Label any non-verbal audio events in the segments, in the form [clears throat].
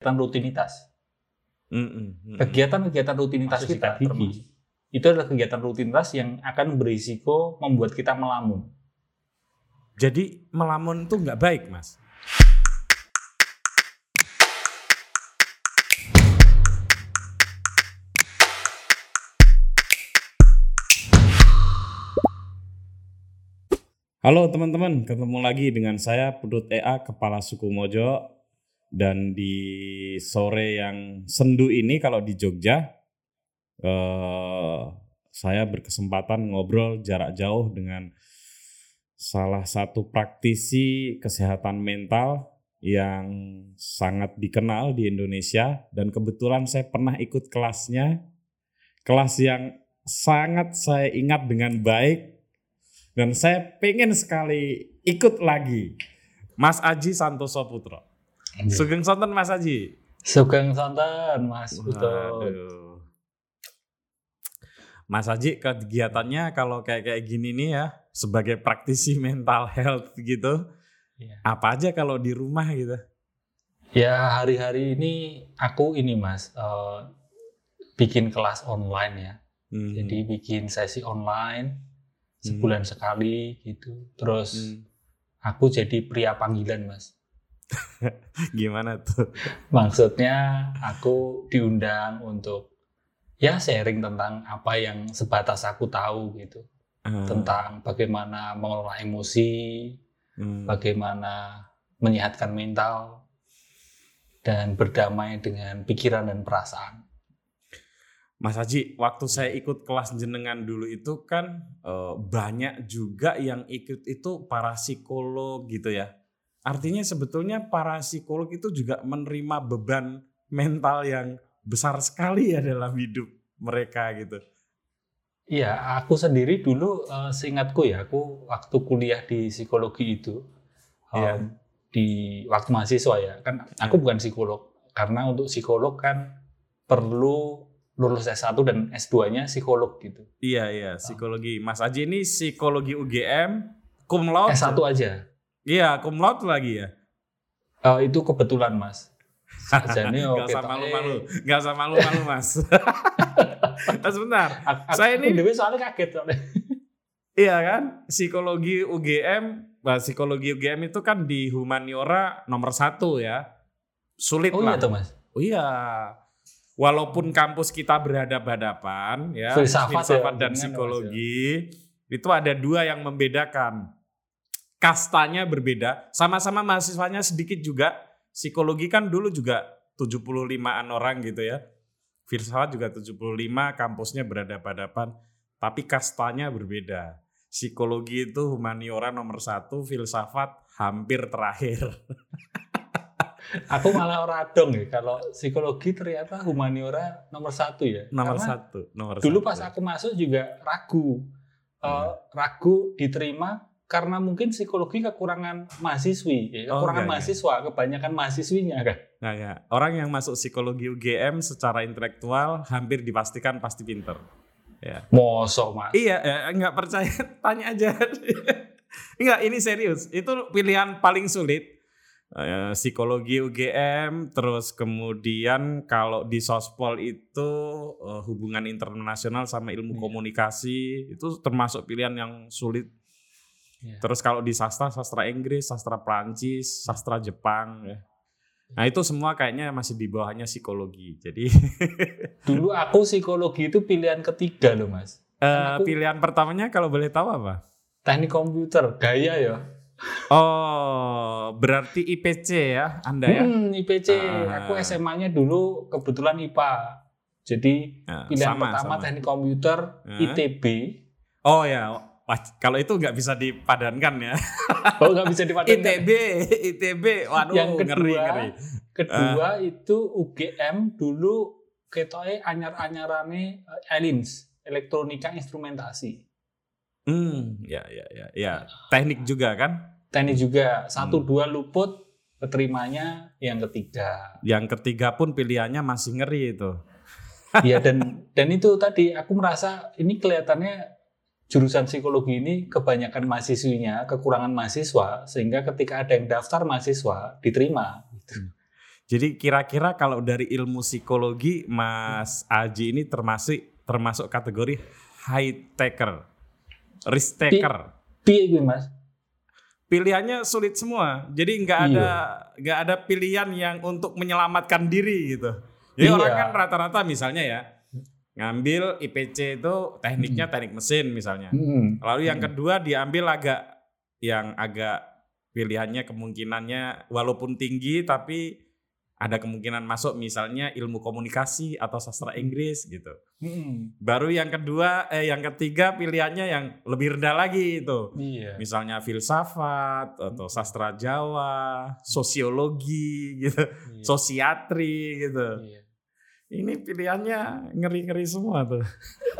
kegiatan rutinitas. Kegiatan-kegiatan rutinitas kita gigi. termasuk. Itu adalah kegiatan rutinitas yang akan berisiko membuat kita melamun. Jadi melamun tuh nggak baik, Mas. Halo teman-teman, ketemu lagi dengan saya Pudut EA Kepala Suku Mojo dan di sore yang sendu ini kalau di Jogja eh, saya berkesempatan ngobrol jarak jauh dengan salah satu praktisi kesehatan mental yang sangat dikenal di Indonesia. Dan kebetulan saya pernah ikut kelasnya. Kelas yang sangat saya ingat dengan baik. Dan saya pengen sekali ikut lagi. Mas Aji Santoso Putro Sugeng Sonten Mas Aji Sugeng Sonten, Mas. Waduh. Mas Aji kegiatannya kalau kayak kayak gini nih ya sebagai praktisi [laughs] mental health gitu Iya. apa aja kalau di rumah gitu Ya hari-hari ini aku ini Mas eh, bikin kelas online ya. Hmm. Jadi bikin sesi online sebulan sekali gitu. Terus Hmm. aku jadi pria panggilan Mas. [laughs] gimana tuh Maksudnya aku diundang untuk ya sharing tentang apa yang sebatas aku tahu gitu. Ah, Tentang bagaimana mengelola emosi, hmm. bagaimana menyehatkan mental, dan berdamai dengan pikiran dan perasaan. Mas Haji, waktu saya ikut kelas jenengan dulu itu kan eh, banyak juga yang ikut itu para psikolog gitu ya. Artinya sebetulnya para psikolog itu juga menerima beban mental yang besar sekali ya dalam hidup mereka gitu. Iya, aku sendiri dulu eh, seingatku ya, aku waktu kuliah di psikologi itu em, Iya. di waktu mahasiswa ya, kan aku bukan psikolog karena untuk psikolog kan perlu lulus S1 dan S2-nya psikolog gitu. Iya iya, psikologi. Mas Haji ini psikologi UGM cum laude. S1 aja. Iya, cum laude lagi ya. Eh, itu kebetulan, Mas. Sajane [laughs] Gak oke usah tok, malu-malu, eh. gak usah malu-malu mas. [laughs] Mas sebentar, Aku- Saya ini- dewe soalnya kaget soalnya. [laughs] Iya kan, psikologi UGM, bah, psikologi UGM itu kan di humaniora nomor satu ya, sulit Oh lah. iya tuh, Mas. Oh iya, walaupun kampus kita berhadap-hadapan ya, Filsafat ya, dan dengan, psikologi, itu ada dua yang membedakan. Kastanya berbeda, sama-sama mahasiswanya sedikit juga. Psikologi kan dulu juga 75-an orang gitu ya. Filsafat juga 75, kampusnya berhadapan-hadapan, tapi kastanya berbeda. Psikologi itu humaniora nomor satu, filsafat hampir terakhir. [laughs] Aku malah ora dong ya kalau psikologi ternyata humaniora nomor satu ya. Nomor Karena satu, nomor Dulu satu. pas aku masuk juga ragu, Eh, Hmm. ragu diterima karena mungkin psikologi kekurangan mahasiswi, ya, Oh, kekurangan enggak, mahasiswa, kebanyakan mahasiswinya kan. Nah, ya. Orang yang masuk psikologi UGM secara intelektual hampir dipastikan pasti pinter. Ya. Mosok mas. Iya, ya, nggak percaya, [laughs] tanya aja. [laughs] Enggak, ini serius. Itu pilihan paling sulit. Eh, psikologi UGM, terus kemudian kalau di sospol itu eh, hubungan internasional sama ilmu Iya. komunikasi itu termasuk pilihan yang sulit. Iya. Terus kalau di sastra, sastra Inggris, sastra Prancis, sastra Jepang, ya. Nah itu semua kayaknya masih di bawahnya psikologi. Jadi [laughs] Dulu aku psikologi itu pilihan ketiga loh mas. eh, aku- pilihan pertamanya kalau boleh tahu apa? Teknik komputer, gaya ya. Oh, berarti IPC ya, Anda ya? Hmm, IPC. Ah. Aku SMA-nya dulu kebetulan IPA. Jadi Nah, pilihan sama, pertama sama. teknik komputer, Hah? ITB. Oh ya, kalau itu nggak bisa dipadankan ya. Oh nggak bisa dipadankan. ITB, ITB, waduh Yang kedua, ngeri ngeri. Kedua Ah. itu UGM dulu ketoke anyar-anyarane eh, ELINS, elektronika instrumentasi. Hmm, ya ya ya ya. Teknik juga kan? Teknik juga satu Hmm. dua luput, keterimanya yang ketiga. Yang ketiga pun pilihannya masih ngeri itu. Iya dan dan itu tadi aku merasa ini kelihatannya jurusan psikologi ini kebanyakan mahasiswinya kekurangan mahasiswa sehingga ketika ada yang daftar mahasiswa diterima. Gitu. Jadi kira-kira kalau dari ilmu psikologi Mas Aji ini termasuk termasuk kategori high taker, risk taker. Piye gue mas? Pilihannya sulit semua. Jadi nggak ada Iya. nggak ada pilihan yang untuk menyelamatkan diri gitu. Jadi Iya. orang kan rata-rata misalnya ya ngambil IPC itu tekniknya Hmm. teknik mesin misalnya. Hmm. Lalu yang Hmm. kedua diambil agak yang agak pilihannya kemungkinannya walaupun tinggi tapi ada kemungkinan masuk misalnya ilmu komunikasi atau sastra Inggris gitu. Hmm. Baru yang kedua eh yang ketiga pilihannya yang lebih rendah lagi itu. Iya. Misalnya filsafat atau sastra Jawa, sosiologi gitu, Iya. sosiatri gitu. Iya. Ini pilihannya ngeri-ngeri semua tuh.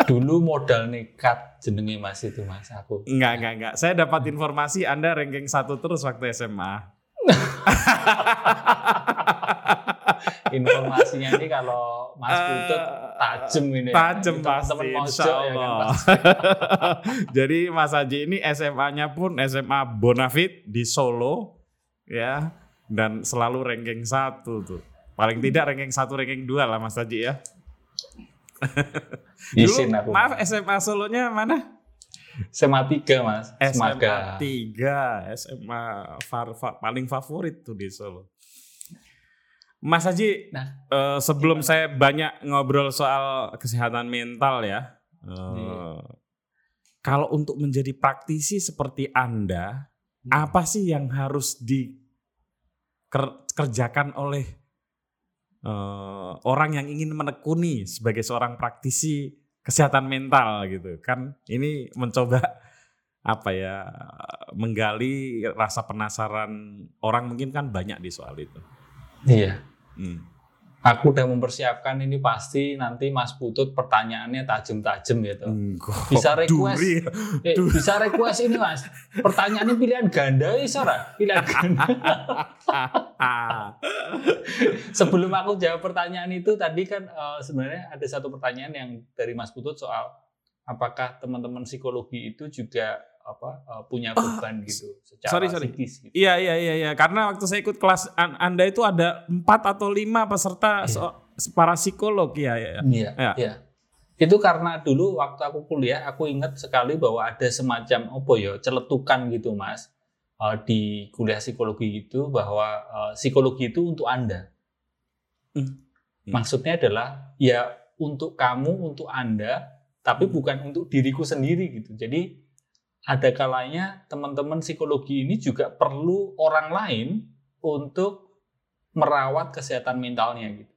Dulu modal nekat jenenge mas itu mas aku. Enggak, enggak, enggak. Saya dapat informasi Anda ranking satu terus waktu SMA. [laughs] Informasinya ini kalau Mas Putut tajem ini. Eh, Tajem Ini pasti, insya mojok ya kan, Allah. Mas. [laughs] Jadi Mas Haji ini SMA-nya pun SMA Bonafit di Solo, ya, dan selalu ranking satu tuh. Paling tidak ranking satu, ranking dua lah Mas Haji ya. [laughs] Dulu, aku. maaf SMA Solonya mana? SMA 3 Mas. SMA Semaga. 3, SMA far- fa- paling favorit tuh di Solo. Mas Haji, Nah, eh, sebelum saya banyak ngobrol soal kesehatan mental ya, eh, Iya. kalau untuk menjadi praktisi seperti Anda, Hmm. apa sih yang harus dikerjakan oleh eh, orang yang ingin menekuni sebagai seorang praktisi kesehatan mental gitu kan ini mencoba [laughs] apa ya menggali rasa penasaran orang mungkin kan banyak di soal itu. Iya. Hmm. Aku udah mempersiapkan ini pasti nanti Mas Putut pertanyaannya tajem-tajem gitu. Bisa request. Duri. Eh, bisa request ini Mas. Pertanyaannya pilihan ganda ya Sora? Pilihan ganda. [laughs] Sebelum aku jawab pertanyaan itu tadi kan eh, sebenarnya ada satu pertanyaan yang dari Mas Putut soal apakah teman-teman psikologi itu juga apa eh, punya beban gitu secara sorry, sorry. psikis gitu. Iya iya iya iya karena waktu saya ikut kelas an- Anda itu ada empat atau lima peserta Iya. so- para psikolog ya ya. ya. Iya, Ya. iya. Itu karena dulu waktu aku kuliah, aku ingat sekali bahwa ada semacam apa ya, celetukan gitu, Mas. eh, di kuliah psikologi itu bahwa eh, psikologi itu untuk Anda. Hmm. Maksudnya adalah ya untuk kamu, untuk Anda, tapi Hmm. bukan untuk diriku sendiri gitu. Jadi ada kalanya teman-teman psikologi ini juga perlu orang lain untuk merawat kesehatan mentalnya gitu.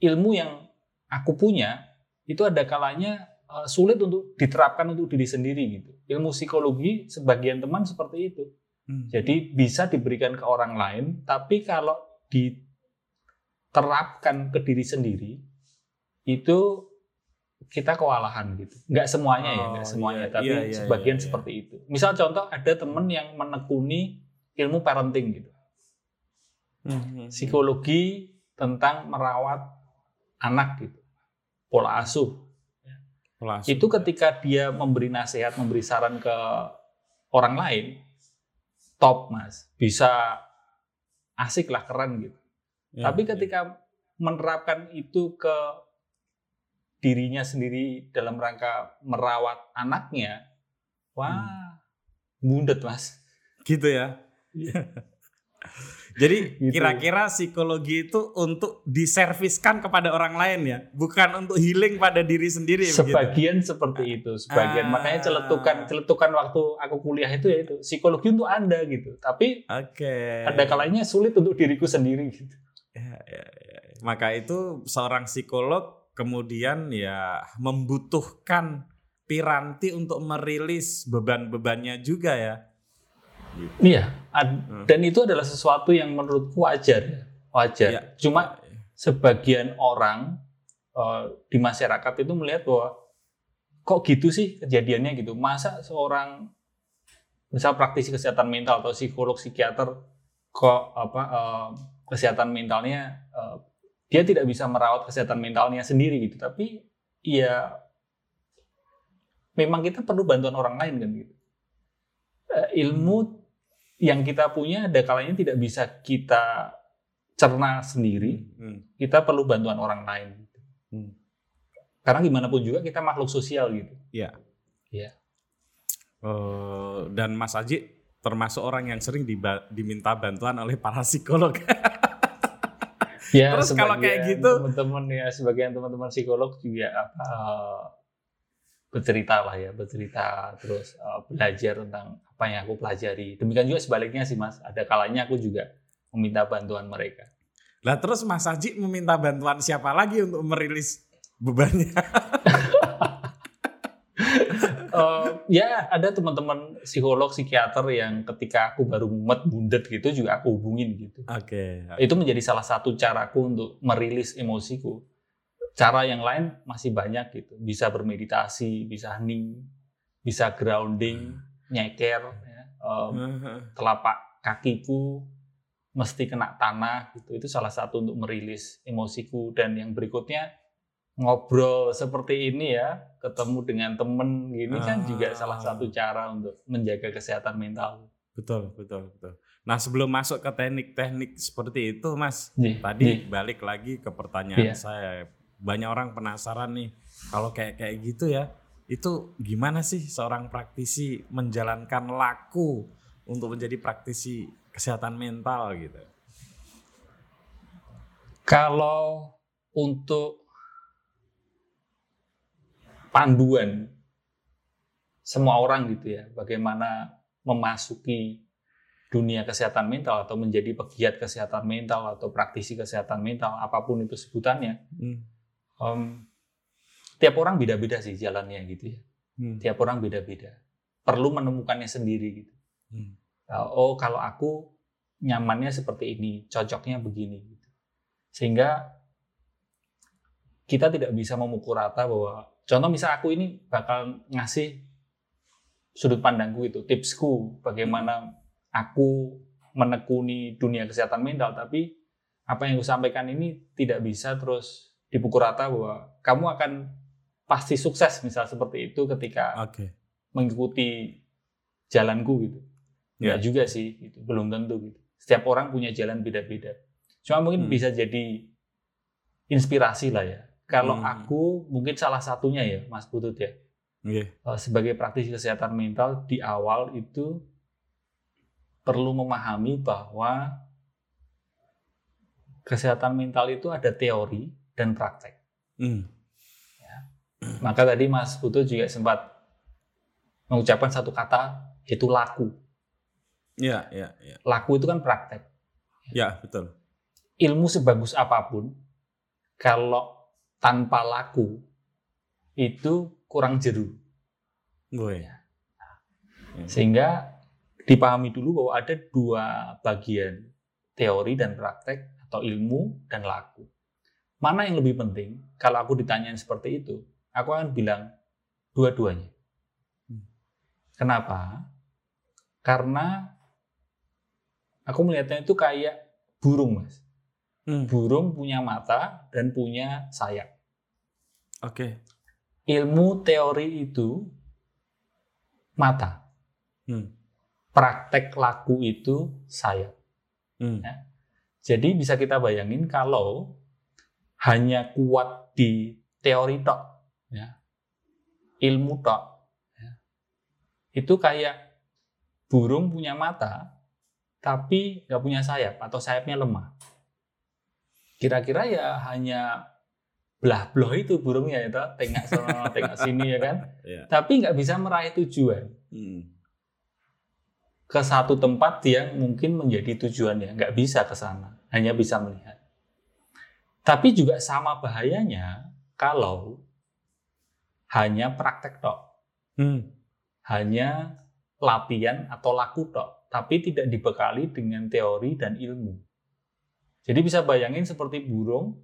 Ilmu yang aku punya itu ada kalanya eh, sulit untuk diterapkan untuk diri sendiri gitu. Ilmu psikologi sebagian teman seperti itu. Hmm. Jadi bisa diberikan ke orang lain, tapi kalau diterapkan ke diri sendiri itu kita kewalahan gitu. Nggak semuanya ya, nggak Oh, semuanya, iya, tapi iya, iya, sebagian iya, iya. seperti itu. Misal contoh ada teman yang menekuni ilmu parenting gitu, Hmm. psikologi tentang merawat anak gitu, pola asuh. Langsung. Itu ketika dia memberi nasihat, memberi saran ke orang lain, top mas, bisa asik lah, keren gitu. Ya, Tapi ya. ketika menerapkan itu ke dirinya sendiri dalam rangka merawat anaknya, wah, bundet mas. gitu ya. Iya. [laughs] Jadi Gitu. kira-kira psikologi itu untuk diserviskan kepada orang lain ya, bukan untuk healing pada diri sendiri begitu. Sebagian seperti itu, sebagian Ah. makanya celetukan celetukan waktu aku kuliah itu ya itu psikologi untuk anda gitu. Tapi Oke. ada kalanya sulit untuk diriku sendiri gitu. Ya, ya, ya. Maka itu seorang psikolog kemudian ya membutuhkan piranti untuk merilis beban-bebannya juga ya. Iya, ad- Hmm. dan itu adalah sesuatu yang menurutku wajar, ya. wajar. Iya. Cuma sebagian orang eh, di masyarakat itu melihat bahwa kok gitu sih kejadiannya gitu. Masa seorang misal praktisi kesehatan mental atau psikolog psikiater kok apa eh, kesehatan mentalnya eh, dia tidak bisa merawat kesehatan mentalnya sendiri gitu. Tapi ya memang kita perlu bantuan orang lain kan gitu. Eh, ilmu yang kita punya ada kalanya tidak bisa kita cerna sendiri, Hmm. kita perlu bantuan orang lain. Hmm. Karena gimana pun juga kita makhluk sosial gitu. Eh, dan Mas Aji termasuk orang yang sering diminta bantuan oleh para psikolog. [laughs] Ya, Terus kalau kayak gitu- teman-teman ya, sebagian teman-teman psikolog juga apa bercerita lah ya, bercerita terus eh, belajar tentang apa yang aku pelajari. Demikian juga sebaliknya sih Mas, ada kalanya aku juga meminta bantuan mereka. Lah terus Mas Aji meminta bantuan siapa lagi untuk merilis bebannya? [laughs] Ya ada teman-teman psikolog, psikiater yang ketika aku baru mumet, bundet gitu juga aku hubungin gitu. Oke. Itu menjadi salah satu caraku untuk merilis emosiku. Cara yang lain masih banyak gitu. Bisa bermeditasi, bisa hening, bisa grounding, nyeker, ya. Em, telapak kakiku mesti kena tanah gitu. Itu salah satu untuk merilis emosiku dan yang berikutnya ngobrol seperti ini ya, ketemu dengan temen gini kan juga Ah. salah satu cara untuk menjaga kesehatan mental. Betul, betul, betul. Nah sebelum masuk ke teknik-teknik seperti itu, Mas, Nih, tadi nih. balik lagi ke pertanyaan Iya. saya. Banyak orang penasaran nih, kalau kayak kayak gitu ya, itu gimana sih seorang praktisi menjalankan laku untuk menjadi praktisi kesehatan mental gitu? Kalau untuk panduan semua orang gitu ya, bagaimana memasuki dunia kesehatan mental atau menjadi pegiat kesehatan mental atau praktisi kesehatan mental, apa pun itu sebutannya, Hmm. em, tiap orang beda-beda sih jalannya gitu ya. Hmm. Tiap orang beda-beda. Perlu menemukannya sendiri gitu. Hmm. Oh, kalau aku nyamannya seperti ini, cocoknya begini. Gitu. Sehingga kita tidak bisa memukul rata bahwa, contoh misal aku ini bakal ngasih sudut pandangku itu, tipsku, bagaimana aku menekuni dunia kesehatan mental, tapi apa yang aku sampaikan ini tidak bisa terus dipukul rata bahwa kamu akan pasti sukses misal seperti itu ketika Oke. mengikuti jalanku gitu. Ya. Enggak juga sih, gitu. belum tentu gitu. Setiap orang punya jalan beda-beda. Cuma mungkin Hmm. bisa jadi inspirasi lah ya. Kalau Hmm. aku mungkin salah satunya ya, Mas Putut ya. Iya. Eh, Sebagai praktisi kesehatan mental di awal itu perlu memahami bahwa kesehatan mental itu ada teori dan praktek. Hmm. Maka tadi Mas Putut juga sempat mengucapkan satu kata yaitu laku. Iya, iya, iya. Laku itu kan praktek. Ya, betul. ilmu sebagus apa pun, kalau tanpa laku, itu kurang jeru. Gue. Sehingga dipahami dulu bahwa ada dua bagian, teori dan praktek, atau ilmu dan laku. Mana yang lebih penting? Kalau aku ditanyain seperti itu, aku akan bilang dua-duanya. Hmm. Kenapa? Karena aku melihatnya itu kayak burung, Mas. Hmm. burung punya mata dan punya sayap. Oke. Ilmu teori itu mata, Hmm. praktek laku itu sayap. Hmm. Ya. Jadi bisa kita bayangin kalau hanya kuat di teori tok, ya, ilmu tok, ya, itu kayak burung punya mata tapi nggak punya sayap atau sayapnya lemah. Kira-kira ya hanya belah belah itu burungnya itu tengok sana [laughs] tengok sini ya kan, Iya. tapi nggak bisa meraih tujuan Hmm. ke satu tempat yang mungkin menjadi tujuannya, nggak bisa ke sana, hanya bisa melihat. Tapi juga sama bahayanya kalau hanya praktek tok, Hmm. hanya latihan atau laku tok, tapi tidak dibekali dengan teori dan ilmu. Jadi bisa bayangin seperti burung,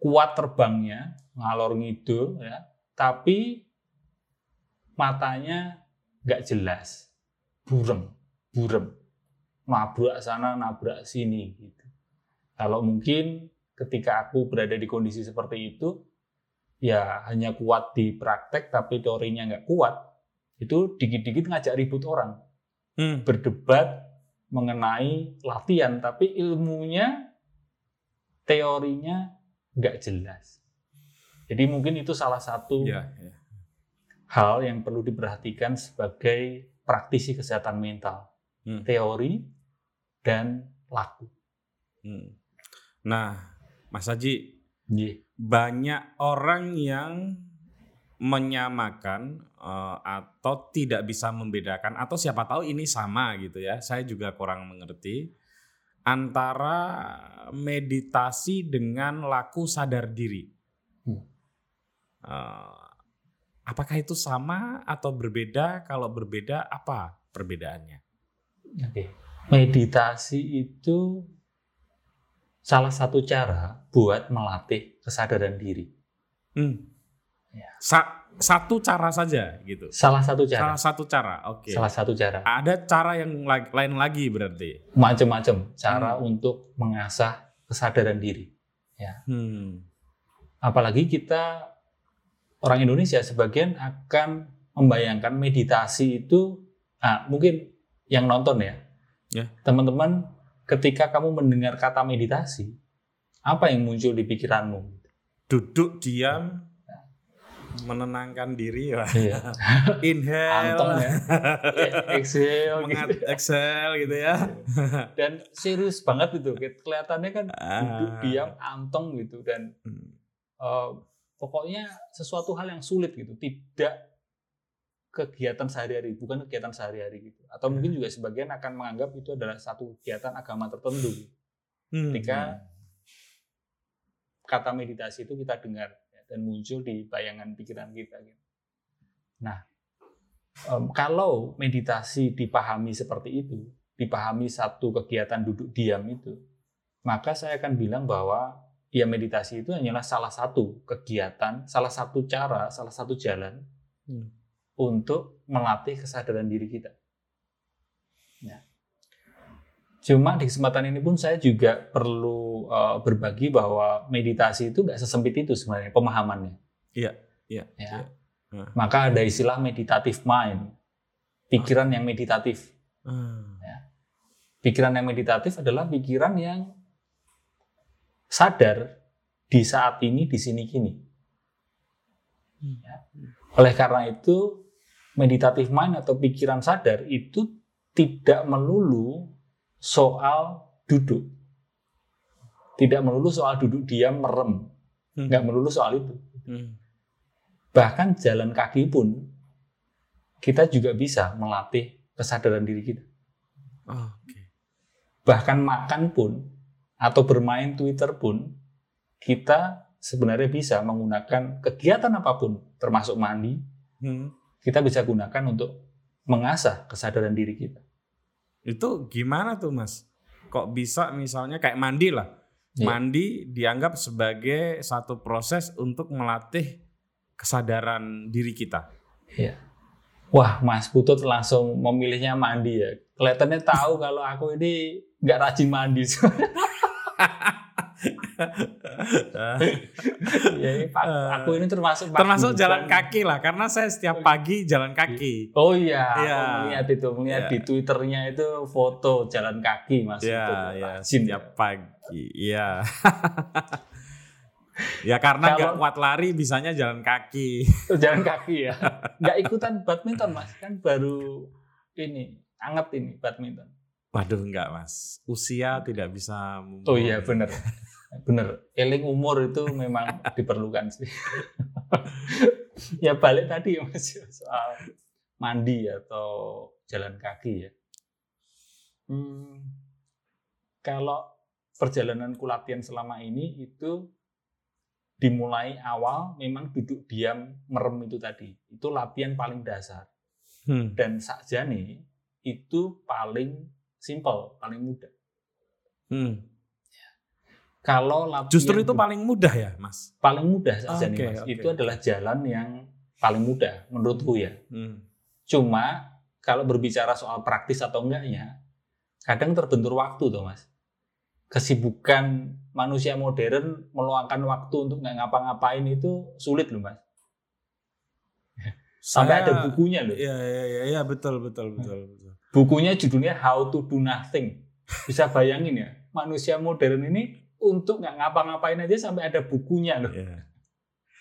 kuat terbangnya, ngalor ngidul, ya, tapi matanya nggak jelas, burem, burem, nabrak sana, nabrak sini, gitu. Kalau mungkin ketika aku berada di kondisi seperti itu, ya hanya kuat di praktek tapi teorinya nggak kuat, itu dikit-dikit ngajak ribut orang, Hmm. berdebat mengenai latihan, tapi ilmunya teorinya nggak jelas. Jadi mungkin itu salah satu Ya, ya. hal yang perlu diperhatikan sebagai praktisi kesehatan mental. Hmm. Teori dan laku. Hmm. Nah, Mas Haji, Iya. banyak orang yang menyamakan eh, atau tidak bisa membedakan atau siapa tahu ini sama gitu ya. Saya juga kurang mengerti antara meditasi dengan laku sadar diri. Hmm. Eh, apakah itu sama atau berbeda? Kalau berbeda apa perbedaannya? Oke. Meditasi itu salah satu cara buat melatih kesadaran diri. Hmm. Ya. Sa- satu cara saja gitu. Salah satu cara. Salah satu cara. Oke. Salah satu cara. Ada cara yang la- lain lagi berarti. Macam-macam cara Hmm. untuk mengasah kesadaran diri. Hmm. Apalagi kita orang Indonesia sebagian akan membayangkan meditasi itu ah, mungkin yang nonton ya. Ya. Teman-teman ketika kamu mendengar kata meditasi, apa yang muncul di pikiranmu? Duduk diam, menenangkan diri. Wah. Iya. [laughs] Inhale, ya. [laughs] Exhale gitu. mengat- exhale gitu ya. [laughs] Dan serius banget itu. Kelihatannya kan Ah. duduk diam anteng gitu dan Hmm. eh, pokoknya sesuatu hal yang sulit gitu. Tidak kegiatan sehari-hari, bukan kegiatan sehari-hari gitu. Atau mungkin juga sebagian akan menganggap itu adalah satu kegiatan agama tertentu. gitu. Hmm. Ketika kata meditasi itu kita dengar ya, dan muncul di bayangan pikiran kita. Gitu. Nah, kalau meditasi dipahami seperti itu, dipahami satu kegiatan duduk diam itu, maka saya akan bilang bahwa ya meditasi itu hanyalah salah satu kegiatan, salah satu cara, salah satu jalan Hmm. untuk melatih kesadaran diri kita. Ya. Cuma di kesempatan ini pun saya juga perlu uh, berbagi bahwa meditasi itu nggak sesempit itu sebenarnya pemahamannya. Iya, iya, Ya. iya. Nah. Maka ada istilah meditative mind, pikiran yang meditatif. Ah. Pikiran yang meditatif adalah pikiran yang sadar di saat ini, di sini, kini. Ya. Oleh karena itu, meditative mind atau pikiran sadar itu tidak melulu soal duduk. Tidak melulu soal duduk diam merem. Hmm. Nggak melulu soal itu. Hmm. Bahkan jalan kaki pun kita juga bisa melatih kesadaran diri kita. Oh, Oke. Bahkan makan pun atau bermain Twitter pun kita sebenarnya bisa menggunakan kegiatan apa pun termasuk mandi Hmm. kita bisa gunakan untuk mengasah kesadaran diri kita. Itu gimana tuh mas? Kok bisa misalnya kayak mandi lah. Iya. Mandi dianggap sebagai satu proses untuk melatih kesadaran diri kita. Wah, Mas Putut langsung memilihnya mandi ya. Kelihatannya tahu kalau aku ini nggak rajin mandi. [laughs] ya, ini Pak, Eh, aku ini termasuk Termasuk Bukan. jalan kaki lah, karena saya setiap pagi jalan kaki. Oh iya, Iya. aku melihat itu, melihat Iya. di Twitternya itu foto jalan kaki Mas Ya, Putut. ya, Rajin setiap pagi. Iya. [laughs] ya karena nggak kuat lari, bisanya jalan kaki. Oh, jalan kaki ya. Nggak ikutan badminton Mas, kan baru ini anget ini badminton. Waduh, nggak mas. Usia tidak bisa. Oh iya bener, [laughs] bener. Eling umur itu memang [laughs] diperlukan sih. [laughs] ya balik tadi ya mas soal mandi atau jalan kaki ya. Hmm, kalau perjalananku latihan selama ini itu dimulai awal memang duduk diam merem itu tadi. Itu latihan paling dasar Hmm. dan sakjane itu paling simple, paling mudah. Hmm. Kalau Justru itu paling mudah ya, mas. paling mudah saja nih Oke, mas. oke, itu adalah jalan yang paling mudah menurutku ya. Hmm. Cuma kalau berbicara soal praktis atau enggaknya, kadang terbentur waktu tuh mas. Kesibukan manusia modern meluangkan waktu untuk nggak ngapa-ngapain itu sulit loh mas. Sampai Saya- ada bukunya loh. Iya, iya, iya, betul, betul, betul, betul. Bukunya judulnya How to Do Nothing. Bisa bayangin ya, manusia modern ini untuk nggak ngapa-ngapain aja sampai ada bukunya loh. Iya.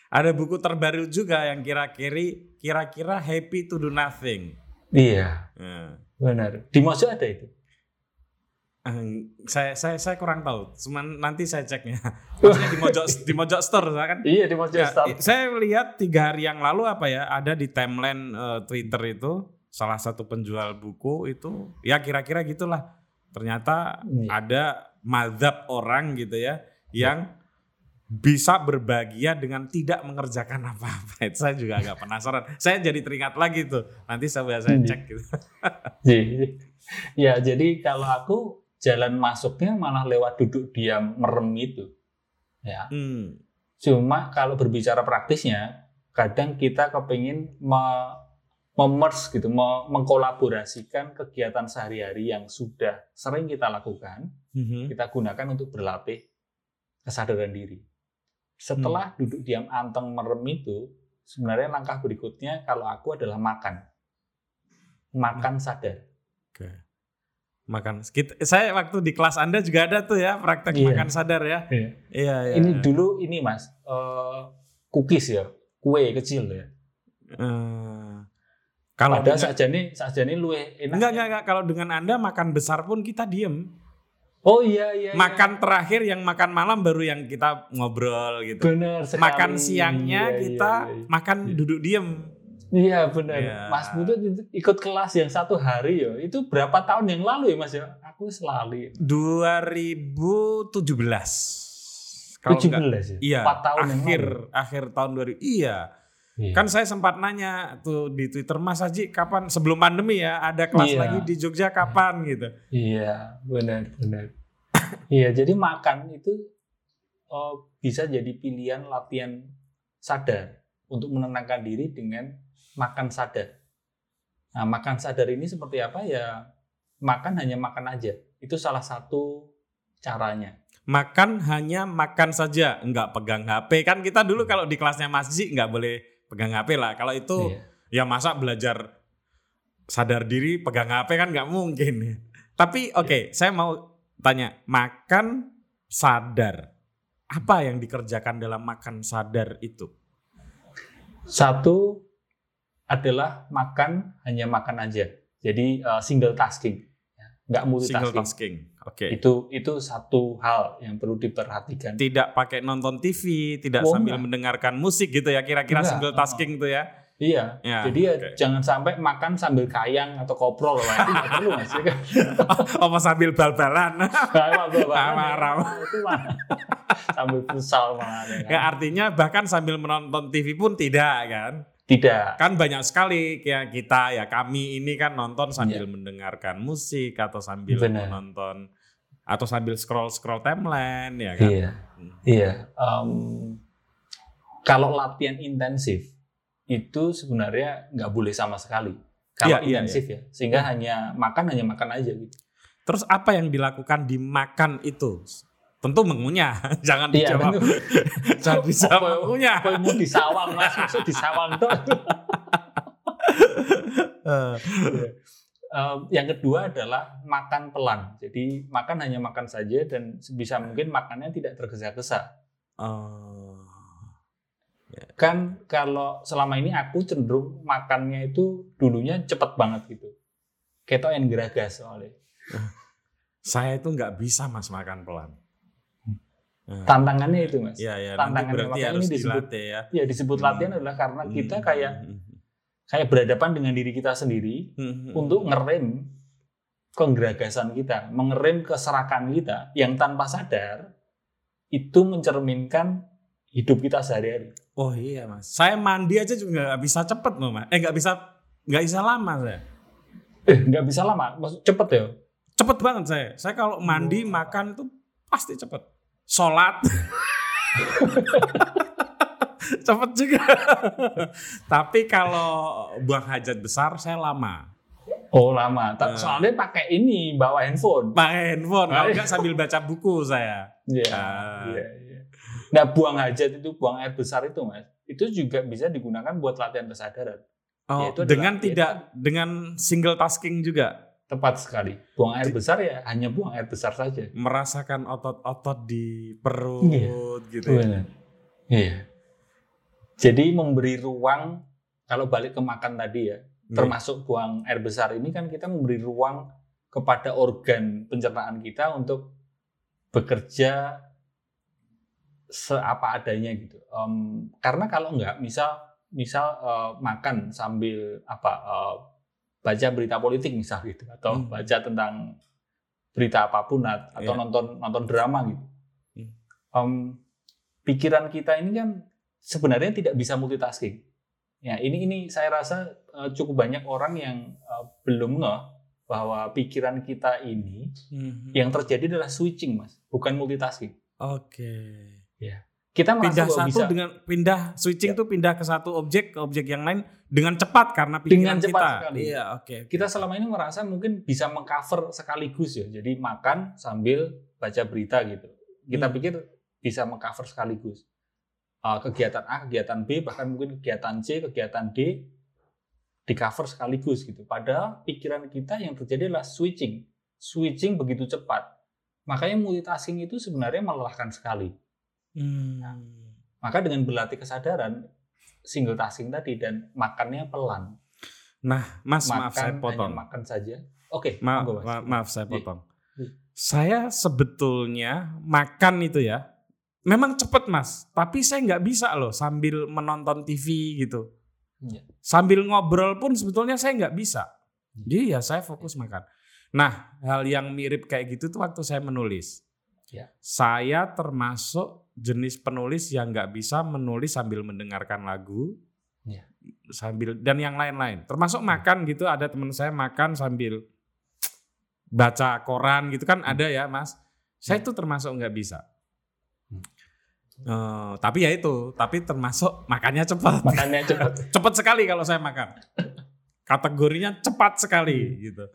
Ada buku terbaru juga yang kira-kira kira-kira happy to do nothing. Iya, Nah, benar. Di Mojo ada itu. eh, saya saya saya kurang tahu. Cuman nanti saya ceknya. [laughs] Maksudnya di Mojok di Mojok Store saya kan. Iya di Mojo Ya, Stop. i- saya lihat tiga hari yang lalu apa ya ada di timeline eh, Twitter itu salah satu penjual buku itu ya kira-kira gitulah ternyata Iya. ada madhab orang gitu ya yang bisa berbahagia dengan tidak mengerjakan apa-apa. [laughs] Saya juga agak penasaran. Saya jadi teringat lagi tuh. Nanti saya saya Iya. cek gitu. Jadi, [laughs] ya jadi kalau aku jalan masuknya malah lewat duduk diam merem itu. Ya. Hmm. Cuma kalau berbicara praktisnya, kadang kita kepingin me memers gitu, me- mengkolaborasikan kegiatan sehari-hari yang sudah sering kita lakukan, Mhm. kita gunakan untuk berlatih kesadaran diri. Setelah duduk diam anteng merem itu, sebenarnya langkah berikutnya kalau aku adalah makan. Makan sadar. Oke. Makan. Kita, saya waktu di kelas Anda juga ada tuh ya praktek Iya. makan sadar ya. Iya, iya. Ini dulu ini Mas, eh, cookies ya, kue kecil ya. Eh, kalau dengan- saja nih, saja nih luwe enak. enggak, enggak, enggak. Kalau dengan Anda makan besar pun kita diem. Oh iya iya. iya. makan terakhir yang makan malam baru yang kita ngobrol gitu. benar sekali. Makan siangnya Iya, kita iya, iya. makan Iya. duduk diem. Iya benar. Iya. Mas Butut itu ikut kelas yang satu hari ya. Itu berapa tahun yang lalu ya Mas ya? Aku selalu 2017. Kalau enggak- 17 ya. Iya, Empat tahun yang akhir lalu. akhir tahun 2000. Iya. Iya. Kan saya sempat nanya tuh di Twitter Mas Haji kapan sebelum pandemi ya ada kelas Iya. lagi di Jogja kapan gitu. Iya, benar, benar. [coughs] iya, jadi makan itu eh, bisa jadi pilihan latihan sadar untuk menenangkan diri dengan makan sadar. Nah, makan sadar ini seperti apa ya? Makan hanya makan aja. Itu salah satu caranya. Makan hanya makan saja, enggak pegang HP. Kan kita dulu kalau di kelasnya Mas Haji enggak boleh pegang HP lah. Kalau itu Iya. ya masa belajar sadar diri pegang HP kan nggak mungkin. Tapi oke, saya mau tanya, makan sadar. Apa yang dikerjakan dalam makan sadar itu? Satu adalah makan hanya makan aja. Jadi eh, single tasking, Ya, nggak Single multitasking. tasking. Oke. Itu itu satu hal yang perlu diperhatikan. Tidak pakai nonton TV, tidak Oh, sambil enggak. mendengarkan musik gitu ya. Kira-kira single oh. tasking tuh ya. Iya. Ya, Jadi ya oke. jangan sampai makan sambil kayang atau koprol lah itu nggak perlu mas. Ya kan? Apa sambil bal-balan? [laughs] Marah. Itu mah sambil futsal malah. ya kan? ya artinya bahkan sambil menonton TV pun tidak kan? Tidak. Kan banyak sekali kayak kita ya kami ini kan nonton sambil Iya. mendengarkan musik atau sambil Benar. menonton atau sambil scroll scroll timeline ya kan. Iya. Hmm. Iya. Em, kalau latihan intensif itu sebenarnya nggak boleh sama sekali. Kalau Iya, iya, intensif ya, sehingga hanya makan hanya makan aja gitu. Terus apa yang dilakukan di makan itu? Tentu mengunyah, [laughs] jangan Iya, dijawab. [laughs] jangan dijawab Apa- mengunyah. Mau disawang mas? Maksud disawang tuh. [laughs] Eh, Eh, yang kedua adalah makan pelan. Jadi makan hanya makan saja dan sebisa mungkin makannya tidak tergesa-gesa. oh. Kan kalau selama ini aku cenderung makannya itu dulunya cepet banget gitu. Ketok yang geragas soalnya. Saya itu nggak bisa mas makan pelan. Tantangannya itu mas. Ya, nanti tantangannya berarti makanya harus ini disebut- dilatih ya. Ya disebut Hmm. latihan adalah karena kita Hmm, kayak hmm, kayak berhadapan dengan diri kita sendiri hmm, hmm. untuk ngerem kegeragasan kita, mengerem keserakan kita yang tanpa sadar itu mencerminkan hidup kita sehari-hari. Oh iya mas, saya mandi aja juga nggak bisa cepet loh mas. Eh nggak bisa nggak bisa lama saya. Eh, nggak bisa lama, maksud cepet ya. Cepet banget saya. Saya kalau mandi Oh. makan itu pasti cepet. Sholat. [laughs] cepet juga. Tapi kalau buang hajat besar saya lama. Oh lama, Nah. soalnya pakai ini bawa handphone. Pakai handphone, kalau nggak sambil baca buku saya. Iya. Ah. iya, iya. Nah buang hajat itu, buang air besar itu mas, itu juga bisa digunakan buat latihan kesadaran. Oh, dengan tidak dengan single tasking juga. Tepat sekali. Buang air besar ya hanya buang air besar saja. Merasakan otot-otot di perut Iya. gitu. ya. Iya. Jadi memberi ruang kalau balik ke makan tadi ya, Iya. termasuk buang air besar ini kan kita memberi ruang kepada organ pencernaan kita untuk bekerja seapa adanya gitu. Em, karena kalau enggak, misal misal eh, makan sambil apa eh, baca berita politik misal gitu atau Hmm. baca tentang berita apa pun at- atau Iya. nonton nonton drama gitu. Hmm. Em, pikiran kita ini kan sebenarnya tidak bisa multitasking. Ya, ini ini saya rasa eh, cukup banyak orang yang eh, belum ngeh bahwa pikiran kita ini Mhm. yang terjadi adalah switching, Mas, bukan multitasking. Oke. Kita Pindah satu bisa dengan pindah switching Ya. tuh pindah ke satu objek ke objek yang lain dengan cepat karena pikiran Dengan cepat kita. sekali. Iya, oke. oke. kita selama ini merasa mungkin bisa mengcover sekaligus ya. Jadi makan sambil baca berita gitu. Kita Hmm. pikir bisa mengcover sekaligus. Uh, kegiatan A, kegiatan B, bahkan mungkin kegiatan C, kegiatan D di cover sekaligus gitu. Padahal pikiran kita yang terjadi adalah switching. Switching begitu cepat. Makanya multitasking itu sebenarnya melelahkan sekali. Hmm. Maka dengan berlatih kesadaran single tasking tadi dan makannya pelan. Nah, Mas, maaf saya Makan potong. makan saja. Oke, Ma- monggo, Mas. ma- maaf saya Iya. potong. Iya. Saya sebetulnya makan itu ya, memang cepet mas. Tapi saya nggak bisa loh sambil menonton TV gitu. Iya. Sambil ngobrol pun sebetulnya saya nggak bisa. Jadi ya saya fokus makan. Nah, hal yang mirip kayak gitu tuh waktu saya menulis. Ya. Saya termasuk jenis penulis yang nggak bisa menulis sambil mendengarkan lagu, Ya. sambil dan yang lain-lain. Termasuk makan gitu. Ada teman saya makan sambil baca koran gitu kan ada ya, mas. Saya itu termasuk nggak bisa. Hmm. Eh, tapi ya itu, tapi termasuk makannya cepat. Makannya cepat. [laughs] cepat sekali kalau saya makan. [laughs] Kategorinya cepat sekali gitu.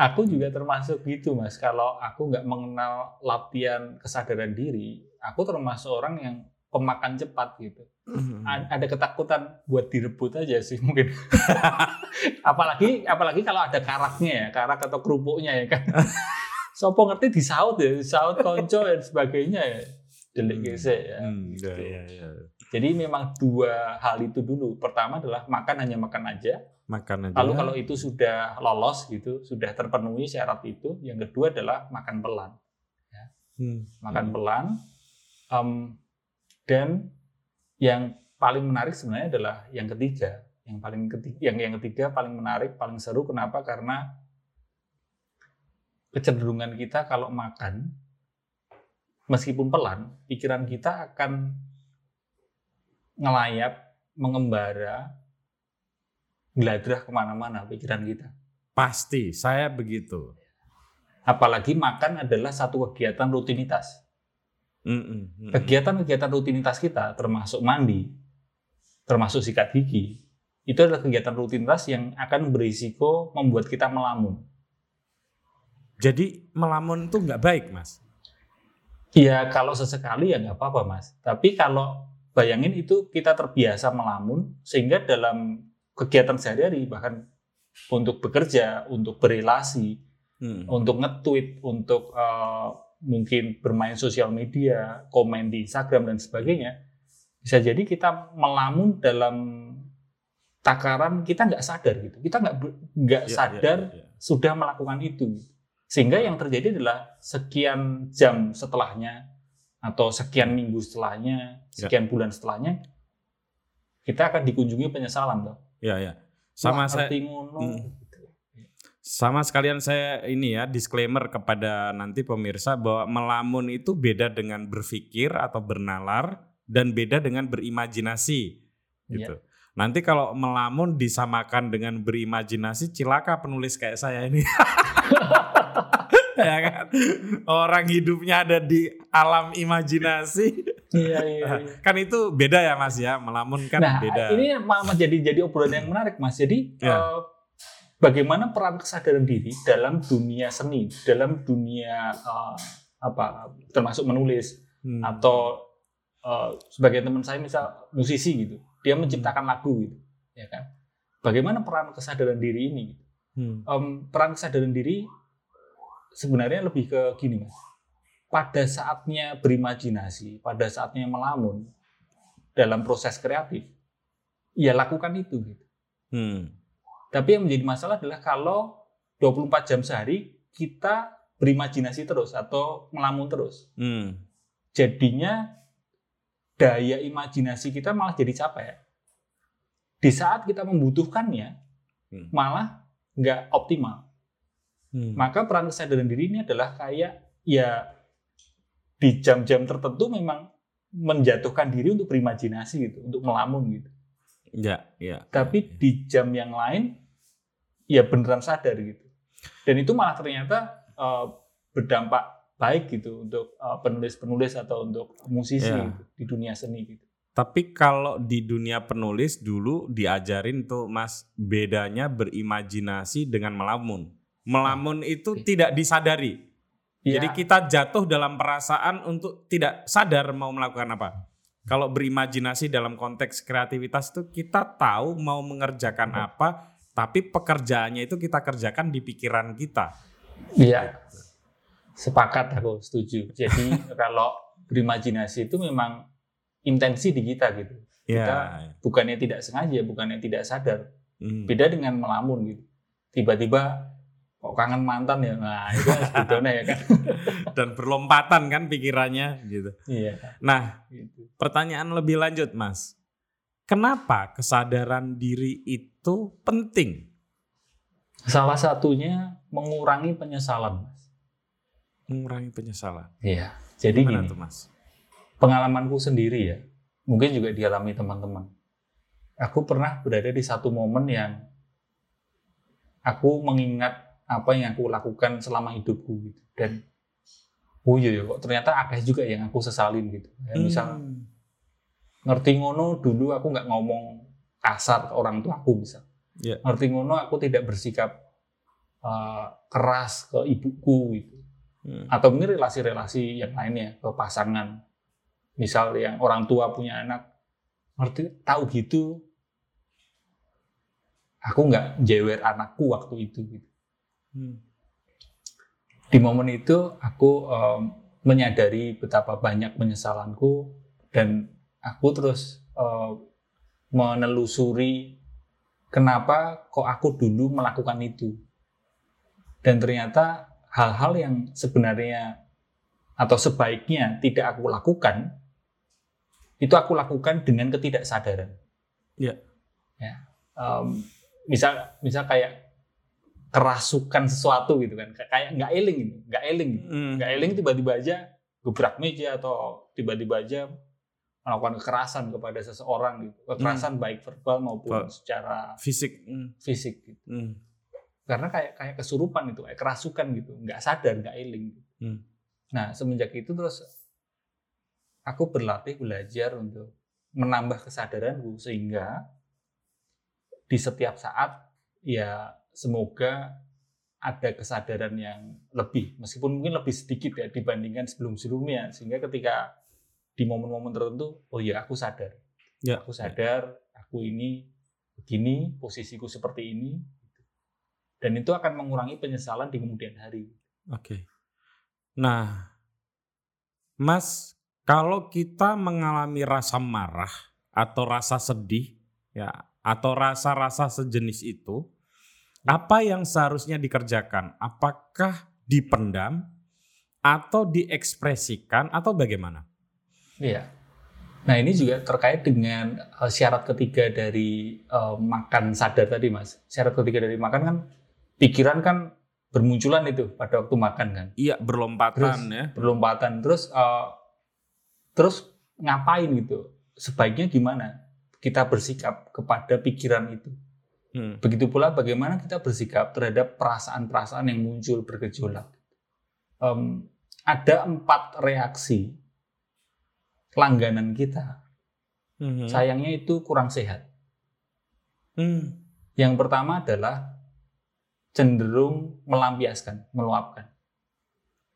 Aku juga termasuk gitu, Mas. Kalau aku nggak mengenal latihan kesadaran diri, aku termasuk orang yang pemakan cepat gitu. Hmm. A- Ada ketakutan buat direbut aja sih [laughs] mungkin. apalagi apalagi kalau ada karaknya ya, karak atau kerupuknya ya kan. [laughs] Sopo ngerti disaut ya, disaut konco dan sebagainya ya. Delik gesek ya. Hmm, Gitu. iya, iya. Jadi memang dua hal itu dulu. Pertama adalah makan hanya makan aja. Makan aja. Lalu kalau itu sudah lolos gitu, sudah terpenuhi syarat itu, yang kedua adalah makan pelan, Hmm. makan Hmm. pelan. Em, dan yang paling menarik sebenarnya adalah yang ketiga, yang paling ketiga, yang yang ketiga paling menarik, paling seru. Kenapa? Karena kecenderungan kita kalau makan, meskipun pelan, pikiran kita akan ngelayap, mengembara, geladrah ke mana-mana pikiran kita. Pasti, saya begitu. Apalagi makan adalah satu kegiatan rutinitas. Mm-mm, mm-mm. Kegiatan-kegiatan rutinitas kita, termasuk mandi, termasuk sikat gigi, itu adalah kegiatan rutinitas yang akan berisiko membuat kita melamun. Jadi melamun itu nggak baik, mas. Ya kalau sesekali ya nggak apa-apa mas. Tapi kalau bayangin itu kita terbiasa melamun, sehingga dalam kegiatan sehari-hari bahkan untuk bekerja, untuk berelasi, Hmm. untuk nge-tweet, untuk eh, mungkin bermain sosial media, komen di Instagram dan sebagainya, bisa jadi kita melamun dalam takaran kita nggak sadar gitu. Kita nggak nggak Ya, sadar ya, ya, ya. sudah melakukan itu. Sehingga yang terjadi adalah sekian jam setelahnya atau sekian minggu setelahnya, Ya. sekian bulan setelahnya, kita akan dikunjungi penyesalan toh. Ya, ya. Sama Wah, saya, ngono. Hmm. sama sekalian saya ini ya disclaimer kepada nanti pemirsa bahwa melamun itu beda dengan berpikir atau bernalar dan beda dengan berimajinasi gitu. Nanti kalau melamun disamakan dengan berimajinasi cilaka penulis kayak saya ini. [laughs] ya kan? Orang hidupnya ada di alam imajinasi. Iya, iya, iya. [laughs] Kan itu beda ya Mas ya, melamun kan nah, beda. ini malah jadi jadi obrolan yang menarik, Mas. Jadi Ya. eh, bagaimana peran kesadaran diri dalam dunia seni, dalam dunia eh, apa termasuk menulis Hmm. atau eh, sebagai teman saya misal musisi gitu, dia menciptakan lagu gitu, ya kan? Bagaimana peran kesadaran diri ini? gitu? Hmm. Em, peran kesadaran diri sebenarnya lebih ke gini mas. Pada saatnya berimajinasi, pada saatnya melamun dalam proses kreatif, ya lakukan itu gitu. Hmm. Tapi yang menjadi masalah adalah kalau 24 jam sehari kita berimajinasi terus atau melamun terus. Hmm. Jadinya daya imajinasi kita malah jadi capek. Di saat kita membutuhkannya, Hmm. malah nggak optimal. Hmm. Maka peran kesadaran diri ini adalah kayak ya di jam-jam tertentu memang menjatuhkan diri untuk berimajinasi gitu, untuk melamun gitu. Ya, ya. Tapi di jam yang lain ya beneran sadar gitu. Dan itu malah ternyata eh, berdampak baik gitu untuk eh, penulis-penulis atau untuk musisi Ya. gitu, di dunia seni gitu. Tapi kalau di dunia penulis dulu diajarin tuh Mas bedanya berimajinasi dengan melamun. Melamun itu Oke. tidak disadari. Ya, Jadi kita jatuh dalam perasaan untuk tidak sadar mau melakukan apa. Kalau berimajinasi dalam konteks kreativitas itu kita tahu mau mengerjakan apa, tapi pekerjaannya itu kita kerjakan di pikiran kita. Iya. Sepakat aku setuju. Jadi [laughs] kalau berimajinasi itu memang intensi di kita gitu. Ya. Kita bukannya tidak sengaja, bukannya tidak sadar. Hmm. Beda dengan melamun gitu. Tiba-tiba kok kangen mantan ya. Nah, itu didona ya kan. [laughs] Dan berlompatan kan pikirannya gitu. Iya. Nah, Gitu. pertanyaan lebih lanjut, Mas. Kenapa kesadaran diri itu penting? Salah satunya mengurangi penyesalan, Mas. Mengurangi penyesalan. Iya. Jadi Gimana gini, tuh, Mas? pengalamanku sendiri ya, mungkin juga dialami teman-teman. Aku pernah berada di satu momen yang aku mengingat apa yang aku lakukan selama hidupku gitu. Dan oh iya ya, kok ternyata ada juga yang aku sesalin gitu. Ya, misal Hmm. ngerti ngono dulu aku nggak ngomong kasar ke orang tua aku misal. Iya. Ngerti ngono aku tidak bersikap uh, keras ke ibuku gitu. Hmm. atau mungkin relasi-relasi yang lainnya ke pasangan misal yang orang tua punya anak ngerti tahu gitu aku nggak jewer anakku waktu itu gitu. Hmm. di momen itu aku em, menyadari betapa banyak penyesalanku dan aku terus em, menelusuri kenapa kok aku dulu melakukan itu dan ternyata hal-hal yang sebenarnya atau sebaiknya tidak aku lakukan itu aku lakukan dengan ketidaksadaran. Iya. Ya. Em, misal misal kayak kerasukan sesuatu gitu kan kayak nggak eling gitu nggak eling gitu. Hmm. nggak eling tiba-tiba aja gebrak meja atau tiba-tiba aja melakukan kekerasan kepada seseorang gitu kekerasan baik verbal maupun secara Fisik. Hmm. fisik gitu Hmm. karena kayak kayak kesurupan itu kayak kerasukan gitu nggak sadar nggak eling gitu. Hmm. nah semenjak itu terus aku berlatih belajar untuk menambah kesadaranku sehingga di setiap saat ya semoga ada kesadaran yang lebih meskipun mungkin lebih sedikit ya dibandingkan sebelum-sebelumnya sehingga ketika di momen-momen tertentu oh ya aku sadar Ya. aku sadar aku ini begini posisiku seperti ini dan itu akan mengurangi penyesalan di kemudian hari Oke. Nah, Mas, kalau kita mengalami rasa marah atau rasa sedih, ya, atau rasa-rasa sejenis itu, apa yang seharusnya dikerjakan? Apakah dipendam atau diekspresikan atau bagaimana? Iya. Nah ini juga terkait dengan eh, syarat ketiga dari eh, makan sadar tadi mas. Syarat ketiga dari makan kan pikiran kan bermunculan itu pada waktu makan kan. Iya, berlompatan ya. Berlompatan terus eh, terus ngapain gitu? Sebaiknya gimana kita bersikap kepada pikiran itu? Hmm. Begitu pula bagaimana kita bersikap terhadap perasaan-perasaan yang muncul bergejolak. Em, ada empat reaksi langganan kita. Mhm. Sayangnya itu kurang sehat. Hmm. Yang pertama adalah cenderung melampiaskan, meluapkan,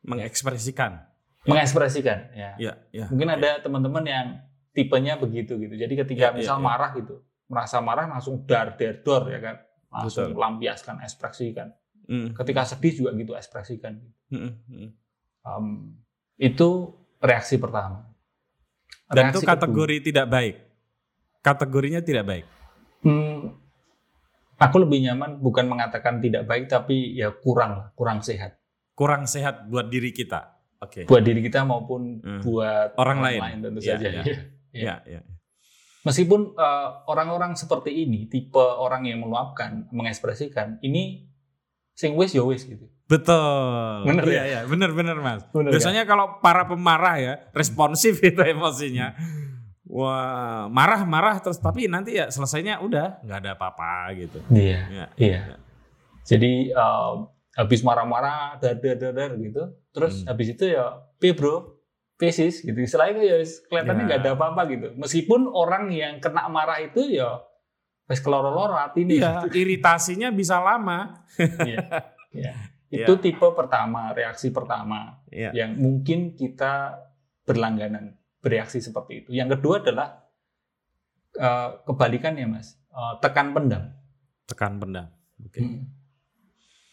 Mengekspresikan. mengekspresikan. Ya. Ya, ya. Mungkin Oke. ada teman-teman yang tipenya begitu gitu. Jadi ketika Ya, misal ya, ya. marah gitu, merasa marah langsung dar der dor ya kan, langsung Betul. lampiaskan, ekspresikan. Mm. Ketika sedih juga gitu ekspresikan. Mm, mm. Um, itu reaksi pertama. Dan itu Reaksi kedua, kategori tidak baik. Kategorinya tidak baik. hmm, aku lebih nyaman bukan mengatakan tidak baik tapi ya kurang lah, kurang sehat Kurang sehat buat diri kita. Oke. buat diri kita maupun Hmm. buat Orang lain. tentu Iya, saja. iya. Iya. [laughs] Ya, ya. Meskipun eh, orang-orang seperti ini, tipe orang yang meluapkan, mengekspresikan, ini sing wis ya wis gitu. Betul. Bener Iya, ya? iya. Bener, bener mas. Bener Biasanya kalau para pemarah ya, responsif [laughs] itu emosinya. Wah, marah-marah terus tapi nanti ya selesainya udah nggak ada apa-apa gitu. Iya. Ya. Iya. Jadi eh, habis marah-marah, dar dar dar dar gitu. Terus Hmm. habis itu ya, P bro, pesis gitu. Istilahnya ya wis kelihatannya Ya. nggak ada apa-apa gitu. Meskipun orang yang kena marah itu ya wis keloro-loro hati nih. Iya, iritasinya bisa lama. Iya. Iya. [laughs] Itu tipe pertama, reaksi pertama Iya. yang mungkin kita berlangganan bereaksi seperti itu. Yang kedua adalah eh, kebalikannya, Mas. Eh, tekan pendam. Tekan pendam. Oke. Hmm.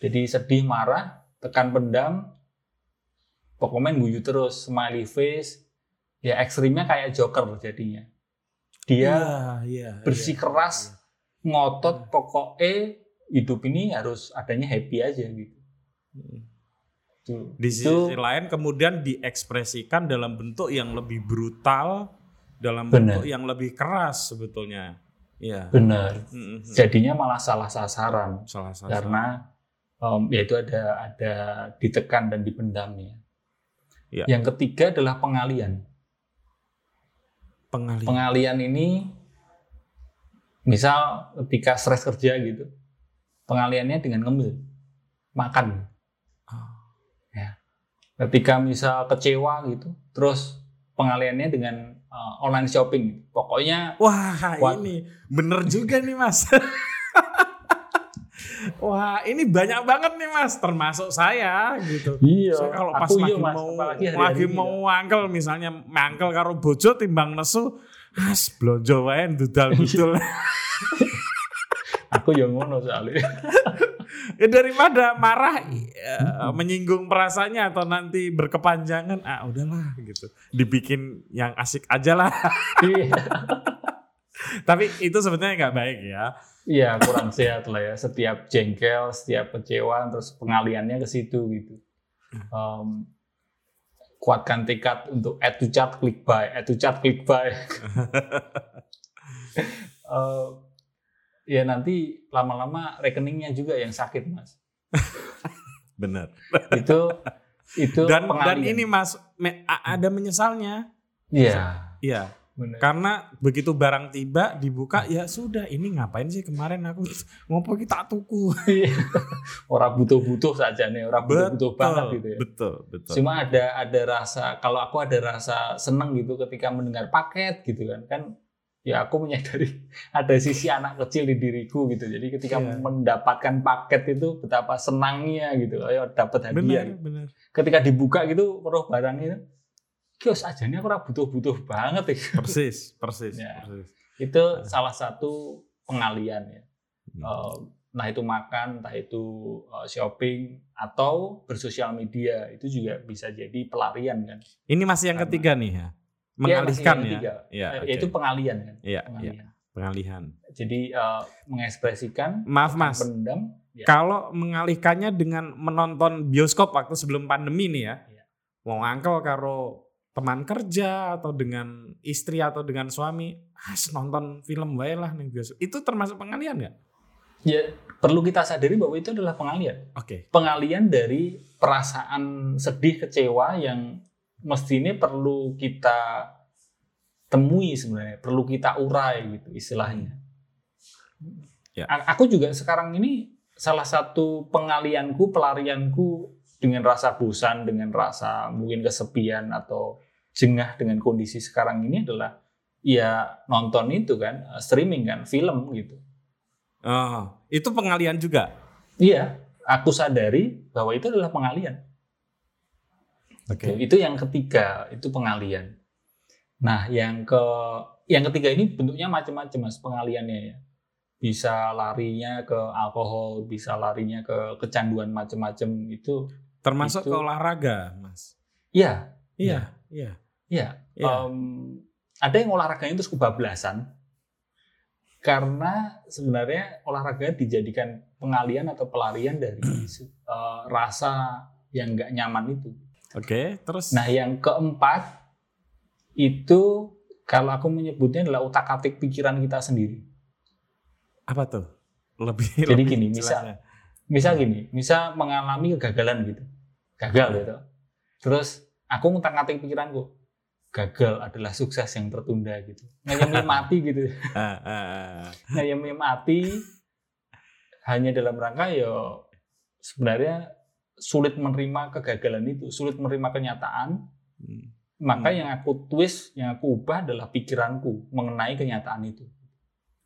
Jadi sedih, marah, tekan pendam, pokoknya guyu terus, smiley face, ya ekstrimnya kayak Joker jadinya. Dia iya, bersih keras, ngotot, pokoknya hidup ini harus adanya happy aja gitu. Tuh. Di sisi Itu lain kemudian diekspresikan dalam bentuk yang lebih brutal, dalam Benar. bentuk yang lebih keras sebetulnya. Iya. benar. Mm-mm. Jadinya malah salah sasaran Salah satu. karena em, ya itu ada ada ditekan dan dipendamnya. Ya. Yang ketiga adalah pengalian. pengalihan. Pengalian ini misal ketika stres kerja gitu, pengaliannya dengan ngemil, makan. Ah. Ya. Ketika misal kecewa gitu, terus pengaliannya dengan uh, online shopping. Pokoknya Wah, Wah. ini bener juga nih mas. [laughs] Wah, ini banyak banget nih mas, termasuk saya gitu. iya. Saya kalau pas aku lagi iya, Mas, mau apalagi hari-hari lagi ini, mau mangkel misalnya mangkel karo bojo timbang nesu, as blonjo wae dudal-dudul. [laughs] Aku yang ngono soalnya. ya daripada marah ya, menyinggung perasaannya atau nanti berkepanjangan, ah udahlah gitu. Dibikin yang asik aja lah. Iya. [laughs] Tapi itu sebetulnya nggak baik ya. Iya, kurang sehat lah ya. Setiap jengkel, setiap kecewa, terus pengaliannya ke situ gitu. Em, kuatkan tekad untuk add to chat, click buy, add to chat, click buy. [laughs] Eh, ya nanti lama-lama rekeningnya juga yang sakit, Mas. Bener. Itu itu Dan dan ini mas me- ada menyesalnya. Iya, Iya. Benar. Karena begitu barang tiba dibuka ya sudah ini ngapain sih kemarin aku ngopo kita tuku. [laughs] orang butuh-butuh saja nih, orang butuh-butuh banget gitu ya. Betul, betul. Cuma ada ada rasa kalau aku ada rasa seneng gitu ketika mendengar paket gitu kan kan ya aku menyadari [laughs] ada sisi anak kecil di diriku gitu. Jadi ketika Iya. mendapatkan paket itu betapa senangnya gitu. Ayo dapat hadiah. benar, gitu. benar. Ketika dibuka gitu roh barang itu kios aja nih aku butuh-butuh banget ya. Persis, persis, Ya. persis. itu salah satu pengalian ya. Hmm. Nah itu makan, entah itu eh, shopping atau bersosial media itu juga bisa jadi pelarian kan. Ini masih yang Karena- ketiga nih ya. Iya, Mengalihkan yang ya. ketiga. Iya, Eh, oke. Yaitu pengalian kan. Iya, iya, Pengalian. pengalihan. Jadi eh, mengekspresikan, Maaf Mas, pendam. Ya. kalau mengalihkannya dengan menonton bioskop waktu sebelum pandemi nih ya. Iya. Mau angkel karo teman kerja atau dengan istri atau dengan suami, as nonton film wae lah nih bioskop. Itu termasuk pengalihan nggak? Ya perlu kita sadari bahwa itu adalah pengalian. Oke. Pengalian dari perasaan sedih, kecewa yang mestinya perlu kita temui sebenarnya, perlu kita urai gitu istilahnya. Ya. Aku juga sekarang ini salah satu pengalianku, pelarianku dengan rasa bosan, dengan rasa mungkin kesepian atau jengah dengan kondisi sekarang ini adalah ya nonton itu kan, eh, streaming kan, film gitu. Oh, itu pengalihan juga. Iya, aku sadari bahwa itu adalah pengalian. Oke. Itu yang ketiga, itu pengalian. Nah, yang ke yang ketiga ini bentuknya macam-macam Mas pengaliannya ya. bisa larinya ke alkohol, bisa larinya ke kecanduan macam-macam itu. Termasuk Itu- ke olahraga, Mas. Iya, Iya, iya. iya. Iya. Em, ada yang olahraganya terus kebablasan karena sebenarnya olahraga dijadikan pengalian atau pelarian dari [clears throat] eh, rasa yang nggak nyaman itu. Oke, terus Nah, yang keempat itu kalau aku menyebutnya adalah utak-atik pikiran kita sendiri. apa tuh? Lebih Jadi lebih gini, jelasnya. Misal gini, misal mengalami kegagalan gitu. Gagal gitu. Terus aku ngutak-ngatik pikiranku. Gagal adalah sukses yang tertunda gitu. Ngayemi [laughs] mati gitu. Ah, ah, ah. Ngayemi mati hanya dalam rangka ya sebenarnya sulit menerima kegagalan itu, sulit menerima kenyataan. Hmm. Maka Hmm. yang aku twist, yang aku ubah adalah pikiranku mengenai kenyataan itu.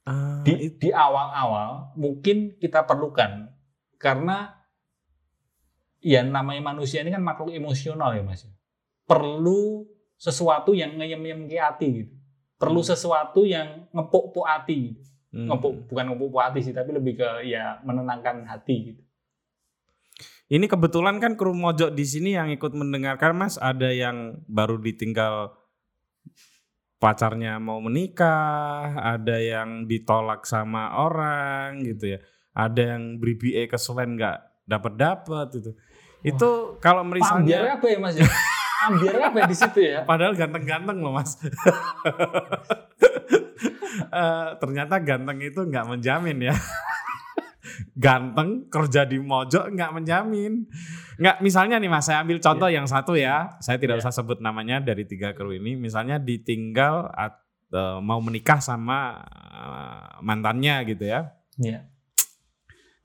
Ah, di di awal-awal mungkin kita perlukan karena ya namanya manusia ini kan makhluk emosional ya mas perlu sesuatu yang ngeyem-ngeyem ke hati gitu perlu Hmm. sesuatu yang ngepuk-puk hati gitu. hmm. ngepuk bukan ngepuk hati sih tapi lebih ke ya menenangkan hati gitu Ini kebetulan kan kru mojok di sini yang ikut mendengarkan Mas ada yang baru ditinggal pacarnya mau menikah, ada yang ditolak sama orang gitu ya. Ada yang beri BA ke Sven nggak dapat dapat itu. Itu kalau ambiar misalnya apa ya mas ya ambiar apa ya di situ ya padahal ganteng-ganteng loh Mas. [laughs] Eh, ternyata ganteng itu nggak menjamin ya. [laughs] ganteng kerja di mojok nggak menjamin. Nggak misalnya nih mas, saya ambil contoh yang satu ya. Saya tidak Iya. usah sebut namanya dari tiga kru ini. Misalnya ditinggal at- eh, mau menikah sama eh, mantannya gitu ya. Iya.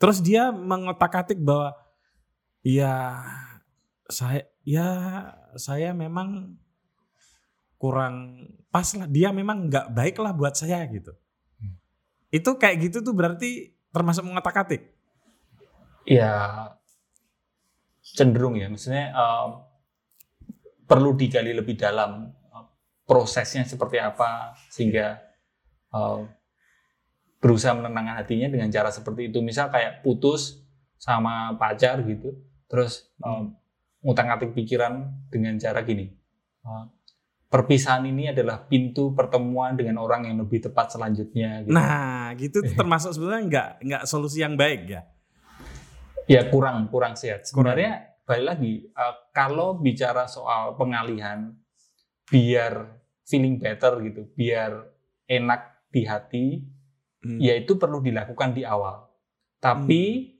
Terus dia mengotak-atik bahwa ya saya ya saya memang kurang pas lah. Dia memang nggak baik lah buat saya gitu. Hmm. Itu kayak gitu tuh berarti termasuk mengotak-atik. ya cenderung ya maksudnya eh, perlu digali lebih dalam prosesnya seperti apa sehingga eh, berusaha menenangkan hatinya dengan cara seperti itu misal kayak putus sama pacar gitu terus eh, ngutang-ngatik pikiran dengan cara gini perpisahan ini adalah pintu pertemuan dengan orang yang lebih tepat selanjutnya gitu. Nah, gitu [laughs] termasuk sebenarnya nggak nggak solusi yang baik ya. Ya kurang kurang sehat. Sebenarnya balik lagi eh, kalau bicara soal pengalihan biar feeling better gitu, biar enak di hati, Hmm. ya itu perlu dilakukan di awal. Tapi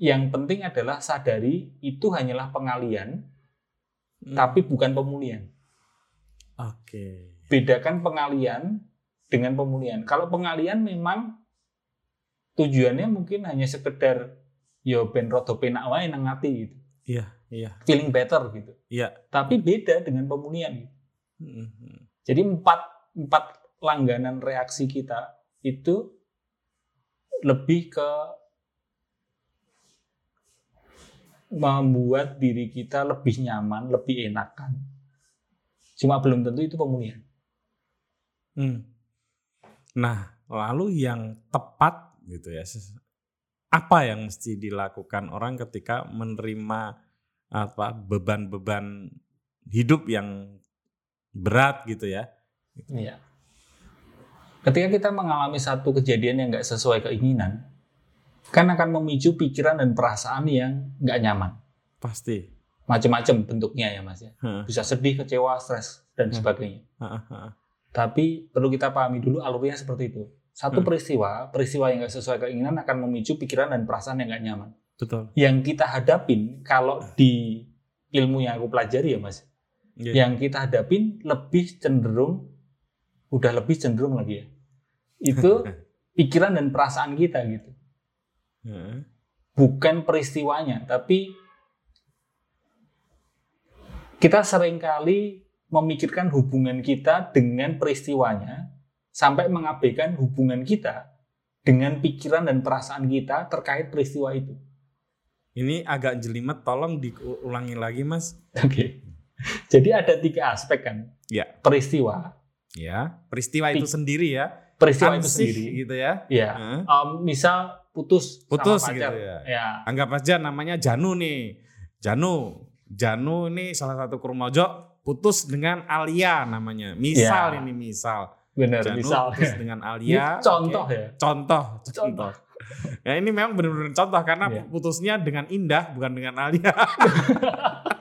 yang penting adalah sadari itu hanyalah pengalian, Hmm. tapi bukan pemulihan. Oke. Bedakan pengalian dengan pemulihan. Kalau pengalian memang tujuannya mungkin hanya sekedar yo ben rada penak wae nang ati gitu. Iya, iya. Feeling better gitu. Iya. Tapi beda dengan pemulihan. gitu. Hmm. Jadi empat empat langganan reaksi kita itu lebih ke membuat diri kita lebih nyaman, lebih enakan. Cuma belum tentu itu pemulihan. Hmm. Nah, lalu yang tepat gitu ya. Apa yang mesti dilakukan orang ketika menerima apa beban-beban hidup yang berat gitu ya? Iya. Ketika kita mengalami satu kejadian yang nggak sesuai keinginan, kan akan memicu pikiran dan perasaan yang nggak nyaman. Pasti. Macam-macam bentuknya ya mas ya. Bisa sedih, kecewa, stres, dan sebagainya. Tapi perlu kita pahami dulu alurnya seperti itu. Satu peristiwa, peristiwa yang nggak sesuai keinginan akan memicu pikiran dan perasaan yang nggak nyaman. Betul. Yang kita hadapin kalau di ilmu yang aku pelajari ya mas, Iya. yang kita hadapin lebih cenderung, udah lebih cenderung lagi ya, itu [laughs] pikiran dan perasaan kita gitu. Bukan peristiwanya, tapi kita sering kali memikirkan hubungan kita dengan peristiwanya sampai mengabaikan hubungan kita dengan pikiran dan perasaan kita terkait peristiwa itu. Ini agak jelimet, tolong diulangi lagi mas. Oke. Jadi ada tiga aspek kan. Ya. Peristiwa, Ya, peristiwa itu sendiri ya. Peristiwa itu sendiri. gitu ya. Ya, Heeh. Em, misal putus, Putus sama pacar. gitu ya. Ya, Anggap aja namanya Janu nih. Janu. Janu ini salah satu kurmojo putus dengan Alia namanya. Misal Ya. ini misal. benar. Janu Misal putus dengan [laughs] Ini Alia. contoh Oke. ya. Contoh, contoh. Contoh. Ya ini memang benar-benar contoh karena Iya. putusnya dengan indah bukan dengan Alia. [laughs]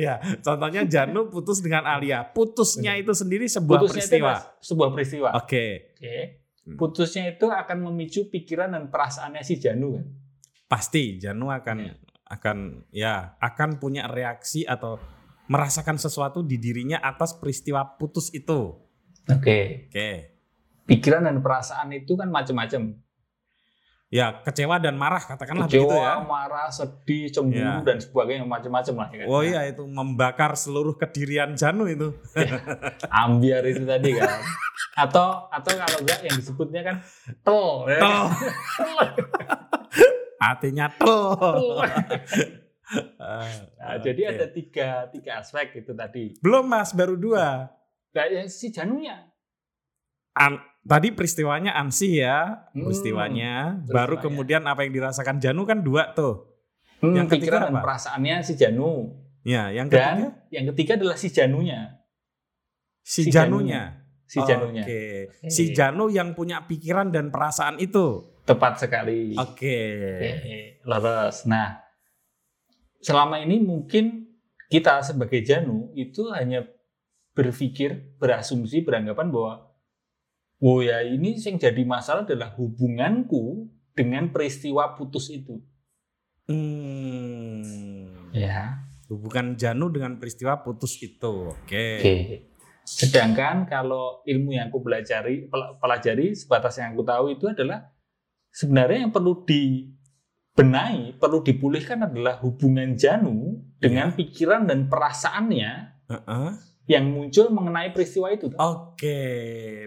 ya, contohnya Janu [laughs] putus dengan Alia. Putusnya itu sendiri sebuah Putusnya itu peristiwa. adalah sebuah peristiwa. Oke. Oke. Hmm. Putusnya itu akan memicu pikiran dan perasaannya si Janu kan. Pasti Janu akan Iya. akan ya akan punya reaksi atau merasakan sesuatu di dirinya atas peristiwa putus itu. Oke. Oke. Pikiran dan perasaan itu kan macam-macam. Ya, kecewa dan marah katakanlah Kecewa, begitu ya. marah, sedih, cemburu Iya. dan sebagainya macam-macam lah ya. Oh iya itu membakar seluruh kedirian Janu itu. [laughs] Ambiar itu tadi kan. atau atau kalau enggak yang disebutnya kan tel. ya. Tel. [laughs] [laughs] Hatinya tel. Nah, jadi ada tiga, tiga aspek itu tadi. belum Mas, baru dua. Nah, yang si Janunya. An- tadi peristiwanya ansih ya, Hmm, peristiwanya. peristiwanya. Baru kemudian apa yang dirasakan Janu kan dua tuh. Hmm, Yang ketiga pikiran dan apa? perasaannya si Janu. Ya, yang Dan ketiga yang ketiga adalah si Janunya. si, si Janunya. Si Janunya. Oke. Oke. Si Janu yang punya pikiran dan perasaan itu. Tepat sekali. Oke. Leres. Nah, selama ini mungkin kita sebagai Janu itu hanya berpikir, berasumsi, beranggapan bahwa oh ya ini yang jadi masalah adalah hubunganku dengan peristiwa putus itu. Hmm. Ya. Hubungan Janu dengan peristiwa putus itu. Oke. Oke. Sedangkan kalau ilmu yang aku pelajari, pel- pelajari sebatas yang aku tahu itu adalah sebenarnya yang perlu dibenahi, perlu dipulihkan adalah hubungan Janu dengan pikiran dan perasaannya Heeh. Yang muncul mengenai peristiwa itu. Oke,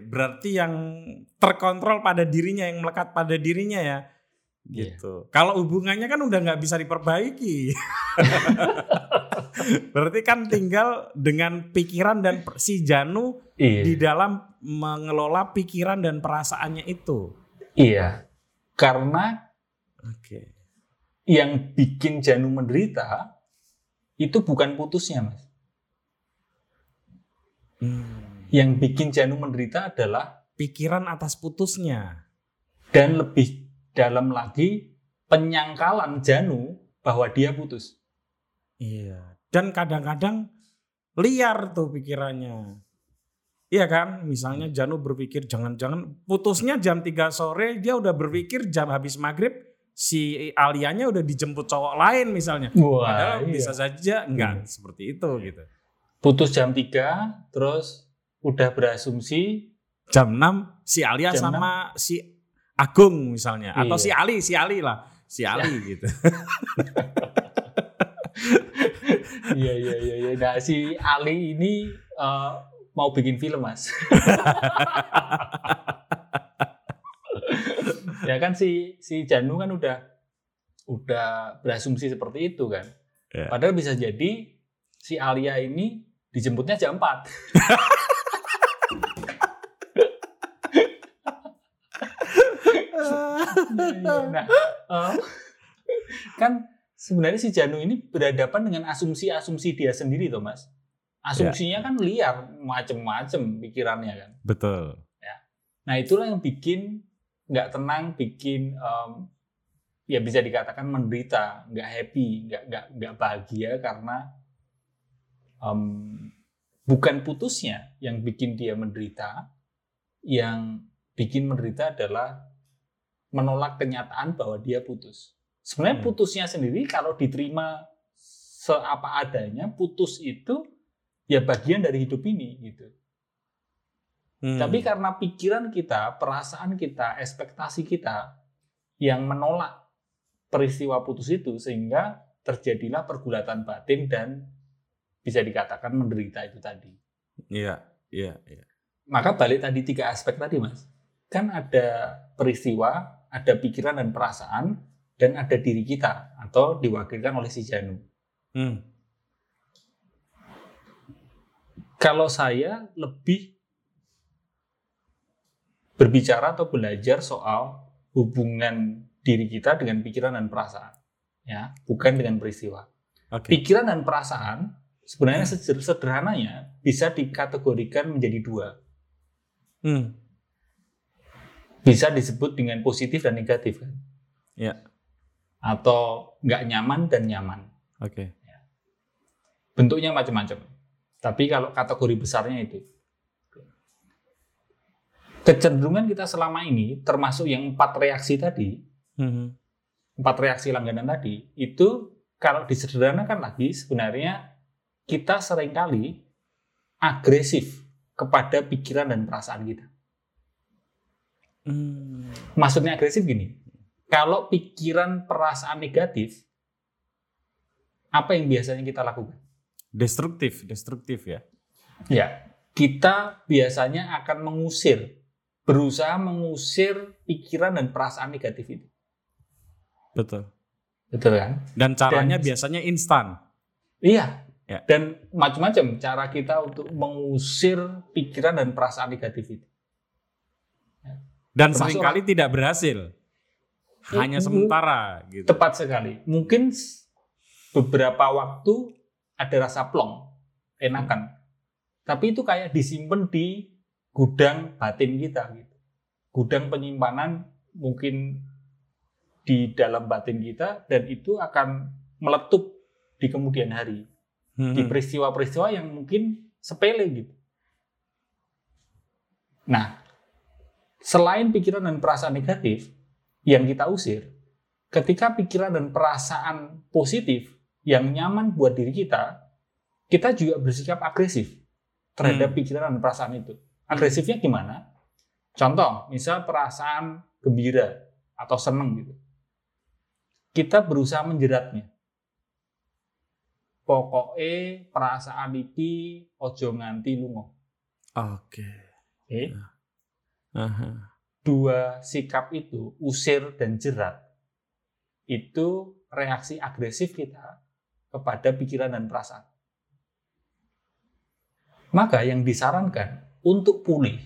berarti yang terkontrol pada dirinya, yang melekat pada dirinya ya, Iya. gitu. Kalau hubungannya kan udah nggak bisa diperbaiki, [laughs] berarti kan tinggal dengan pikiran dan si Janu Iya. di dalam mengelola pikiran dan perasaannya itu. Iya. Karena Oke. yang bikin Janu menderita itu bukan putusnya, Mas. Hmm. Yang bikin Janu menderita adalah Pikiran atas putusnya. dan lebih dalam lagi penyangkalan Janu bahwa dia putus. Iya. Dan kadang-kadang liar tuh pikirannya. Iya kan? Misalnya Janu berpikir jangan-jangan putusnya jam 3 sore, dia udah berpikir jam habis maghrib si Alianya udah dijemput cowok lain misalnya. Padahal bisa saja enggak seperti itu gitu. Putus jam 3, terus udah berasumsi Jam 6 si Alia Jam sama si Agung misalnya atau Iya. si Ali, si Ali lah. Si Ali gitu. [laughs] Iya iya iya iya. Nah, si Ali ini eh, mau bikin film, Mas. [laughs] ya kan si si Janu kan udah udah berasumsi seperti itu kan. Ya. Padahal bisa jadi si Alia ini dijemputnya jam 4. nah, eh, kan sebenarnya si Janu ini berhadapan dengan asumsi-asumsi dia sendiri tuh mas. Asumsinya kan liar, macem-macem pikirannya kan. Betul. Nah itulah yang bikin nggak tenang, bikin em, ya bisa dikatakan menderita, nggak happy, nggak nggak nggak bahagia karena em, bukan putusnya yang bikin dia menderita, yang bikin menderita adalah menolak kenyataan bahwa dia putus. Sebenarnya Hmm. putusnya sendiri kalau diterima seapa adanya, putus itu ya bagian dari hidup ini gitu. Hmm. Tapi karena pikiran kita, perasaan kita, ekspektasi kita yang menolak peristiwa putus itu sehingga terjadilah pergulatan batin dan bisa dikatakan menderita itu tadi. Iya, iya, iya. Maka balik tadi tiga aspek tadi, Mas. Kan ada peristiwa, ada pikiran dan perasaan, dan ada diri kita atau diwakilkan oleh si Janu. Hmm. Kalau saya lebih berbicara atau belajar soal hubungan diri kita dengan pikiran dan perasaan, ya, bukan dengan peristiwa. Oke. Pikiran dan perasaan sebenarnya seder- sederhananya bisa dikategorikan menjadi dua. Hmm. Bisa disebut dengan positif dan negatif kan? Ya. Atau nggak nyaman dan nyaman. Oke. Bentuknya macam-macam. Tapi kalau kategori besarnya itu. Kecenderungan kita selama ini, termasuk yang empat reaksi tadi, Hmm. empat reaksi langganan tadi, itu kalau disederhanakan lagi, sebenarnya kita sering kali agresif kepada pikiran dan perasaan kita. Hmm. Maksudnya agresif gini, kalau pikiran perasaan negatif, apa yang biasanya kita lakukan? Destruktif, destruktif ya. Ya, kita biasanya akan mengusir, berusaha mengusir pikiran dan perasaan negatif itu. Betul. Betul kan? Dan caranya Dan- biasanya instan. Iya. Ya. Dan macam-macam cara kita untuk mengusir pikiran dan perasaan negatif itu. Dan Termasuk sering kali tidak berhasil. Hanya Mm, sementara gitu. Tepat sekali. Mungkin beberapa waktu ada rasa plong, enakan. Tapi itu kayak disimpan di gudang batin kita gitu. Gudang penyimpanan mungkin di dalam batin kita dan itu akan meletup di kemudian hari. Hmm. di peristiwa-peristiwa yang mungkin sepele gitu. Nah, selain pikiran dan perasaan negatif yang kita usir, ketika pikiran dan perasaan positif yang nyaman buat diri kita, kita juga bersikap agresif terhadap Hmm. pikiran dan perasaan itu. Agresifnya gimana? Contoh, misal perasaan gembira atau seneng gitu. Kita berusaha menjeratnya pokoknya perasaan iki ojo nganti lunga. Oke. Oke. Aha. Dua sikap itu, usir dan jerat, itu reaksi agresif kita kepada pikiran dan perasaan. Maka yang disarankan untuk pulih,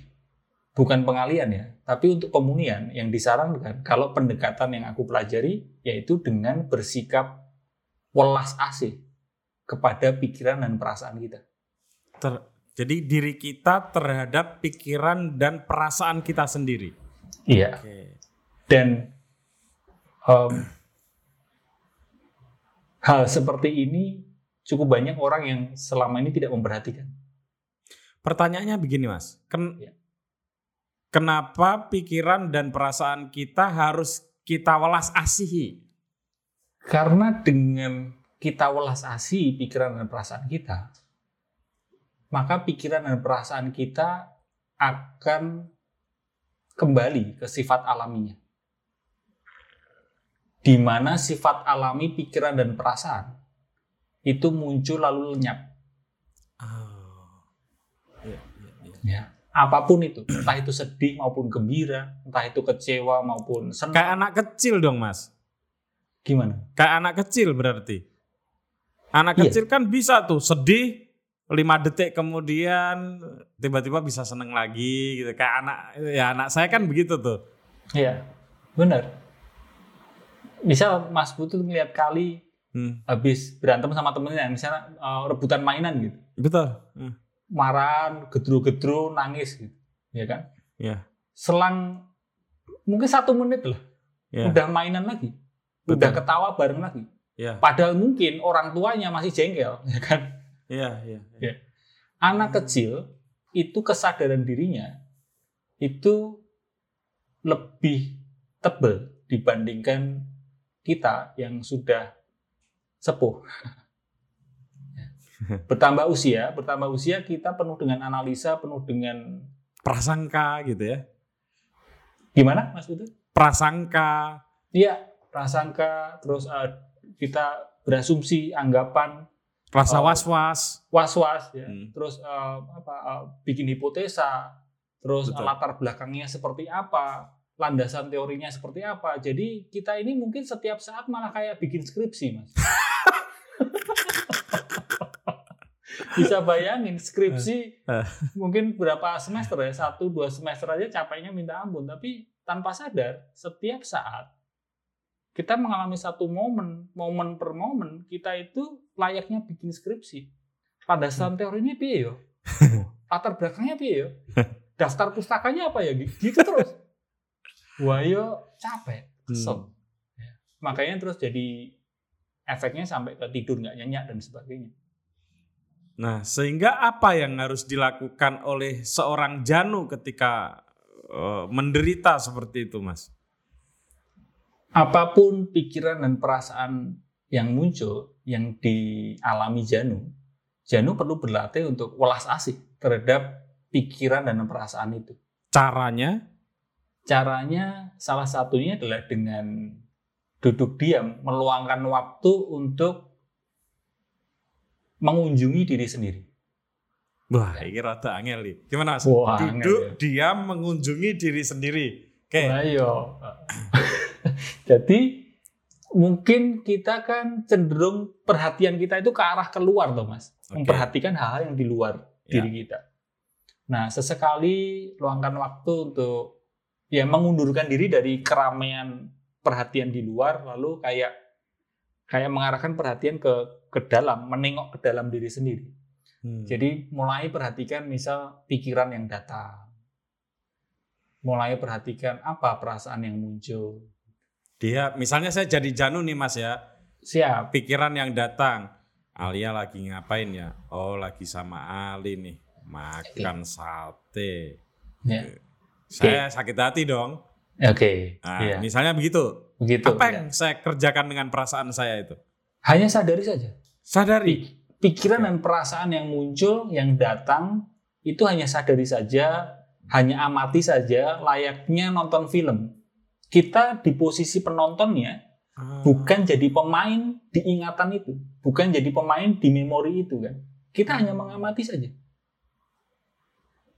bukan pengalian ya, tapi untuk pemulihan yang disarankan kalau pendekatan yang aku pelajari yaitu dengan bersikap welas asih kepada pikiran dan perasaan kita. Ter- jadi diri kita terhadap pikiran dan perasaan kita sendiri. Iya. Oke. Dan em, hal seperti ini cukup banyak orang yang selama ini tidak memperhatikan. Pertanyaannya begini, Mas. Ken- Ya. Kenapa pikiran dan perasaan kita harus kita welas asihi? Karena dengan kita welas asih pikiran dan perasaan kita, maka pikiran dan perasaan kita akan kembali ke sifat alaminya. Di mana sifat alami pikiran dan perasaan itu muncul lalu lenyap. Oh. Ya, ya, ya. Ya. Apa pun itu, entah itu sedih maupun gembira, entah itu kecewa maupun senang. Kayak anak kecil dong, Mas. Gimana? Kayak anak kecil berarti. Anak Iya. kecil kan bisa tuh sedih lima detik kemudian tiba-tiba bisa seneng lagi gitu. Kayak anak ya anak saya kan begitu tuh. Iya, benar. Misal Mas Putu ngeliat kali Hmm, habis berantem sama temennya, misalnya eh, rebutan mainan gitu, betul. Hmm, marahan, gedru-gedru, nangis gitu, ya kan? Ya, Selang mungkin satu menit lah, ya, udah mainan lagi, udah Betul. ketawa bareng lagi. Ya, Padahal mungkin orang tuanya masih jengkel, [laughs] ya kan? ya, ya. Ya. Anak kecil itu kesadaran dirinya itu lebih tebal dibandingkan kita yang sudah sepuh. [laughs] Bertambah usia, bertambah usia kita penuh dengan analisa, penuh dengan Prasangka gitu ya. gimana Mas Putu? Prasangka. Iya, prasangka, terus eh, kita berasumsi, anggapan, Rasa Oh. was-was. was-was, ya. Hmm. terus eh, apa eh, bikin hipotesa, terus Betul. latar belakangnya seperti apa, landasan teorinya seperti apa. Jadi kita ini mungkin setiap saat malah kayak bikin skripsi, mas. [laughs] bisa bayangin skripsi Eh. mungkin berapa semester ya satu dua semester aja capeknya minta ampun tapi tanpa sadar setiap saat kita mengalami satu momen momen per momen kita itu layaknya bikin skripsi. Landasan teorinya piye yo? [laughs] Latar belakangnya piye yo? [laughs] Daftar pustakanya apa ya? Gitu terus. Wah yo capek kesel. Ya. makanya terus jadi efeknya sampai ke tidur nggak nyenyak dan sebagainya. Nah, sehingga apa yang harus dilakukan oleh seorang Janu ketika eh, menderita seperti itu, Mas? Apa pun pikiran dan perasaan yang muncul yang dialami Janu, Janu perlu berlatih untuk welas asih terhadap pikiran dan perasaan itu. Caranya? Caranya salah satunya adalah dengan duduk diam, meluangkan waktu untuk mengunjungi diri sendiri. Wah, ini rada angel nih. Gimana, Mas? Wah, Duduk angel ya. diam mengunjungi diri sendiri. Oke. Wah, iya. Jadi mungkin kita kan cenderung perhatian kita itu ke arah keluar loh mas, Oke. memperhatikan hal-hal yang di luar Ya. diri kita. Nah sesekali luangkan waktu untuk ya mengundurkan diri dari keramaian perhatian di luar, lalu kayak kayak mengarahkan perhatian ke ke dalam, menengok ke dalam diri sendiri. Hmm. Jadi mulai perhatikan misal pikiran yang datang. Mulai perhatikan apa perasaan yang muncul. Dia, misalnya saya jadi Janu nih, Mas ya. Siap. Pikiran yang datang. Alia lagi ngapain ya? Oh, lagi sama Ali nih. Makan sate. Ya. Saya sakit hati dong. Oke. Nah, Iya. misalnya begitu. Begitu. Apa ya. yang saya kerjakan dengan perasaan saya itu? Hanya sadari saja. Sadari. Pi- Pikiran dan perasaan yang muncul, yang datang, itu hanya sadari saja, hanya amati saja, layaknya nonton film. Kita di posisi penontonnya, Ah. bukan jadi pemain di ingatan itu, bukan jadi pemain di memori itu kan. Kita hanya mengamati saja.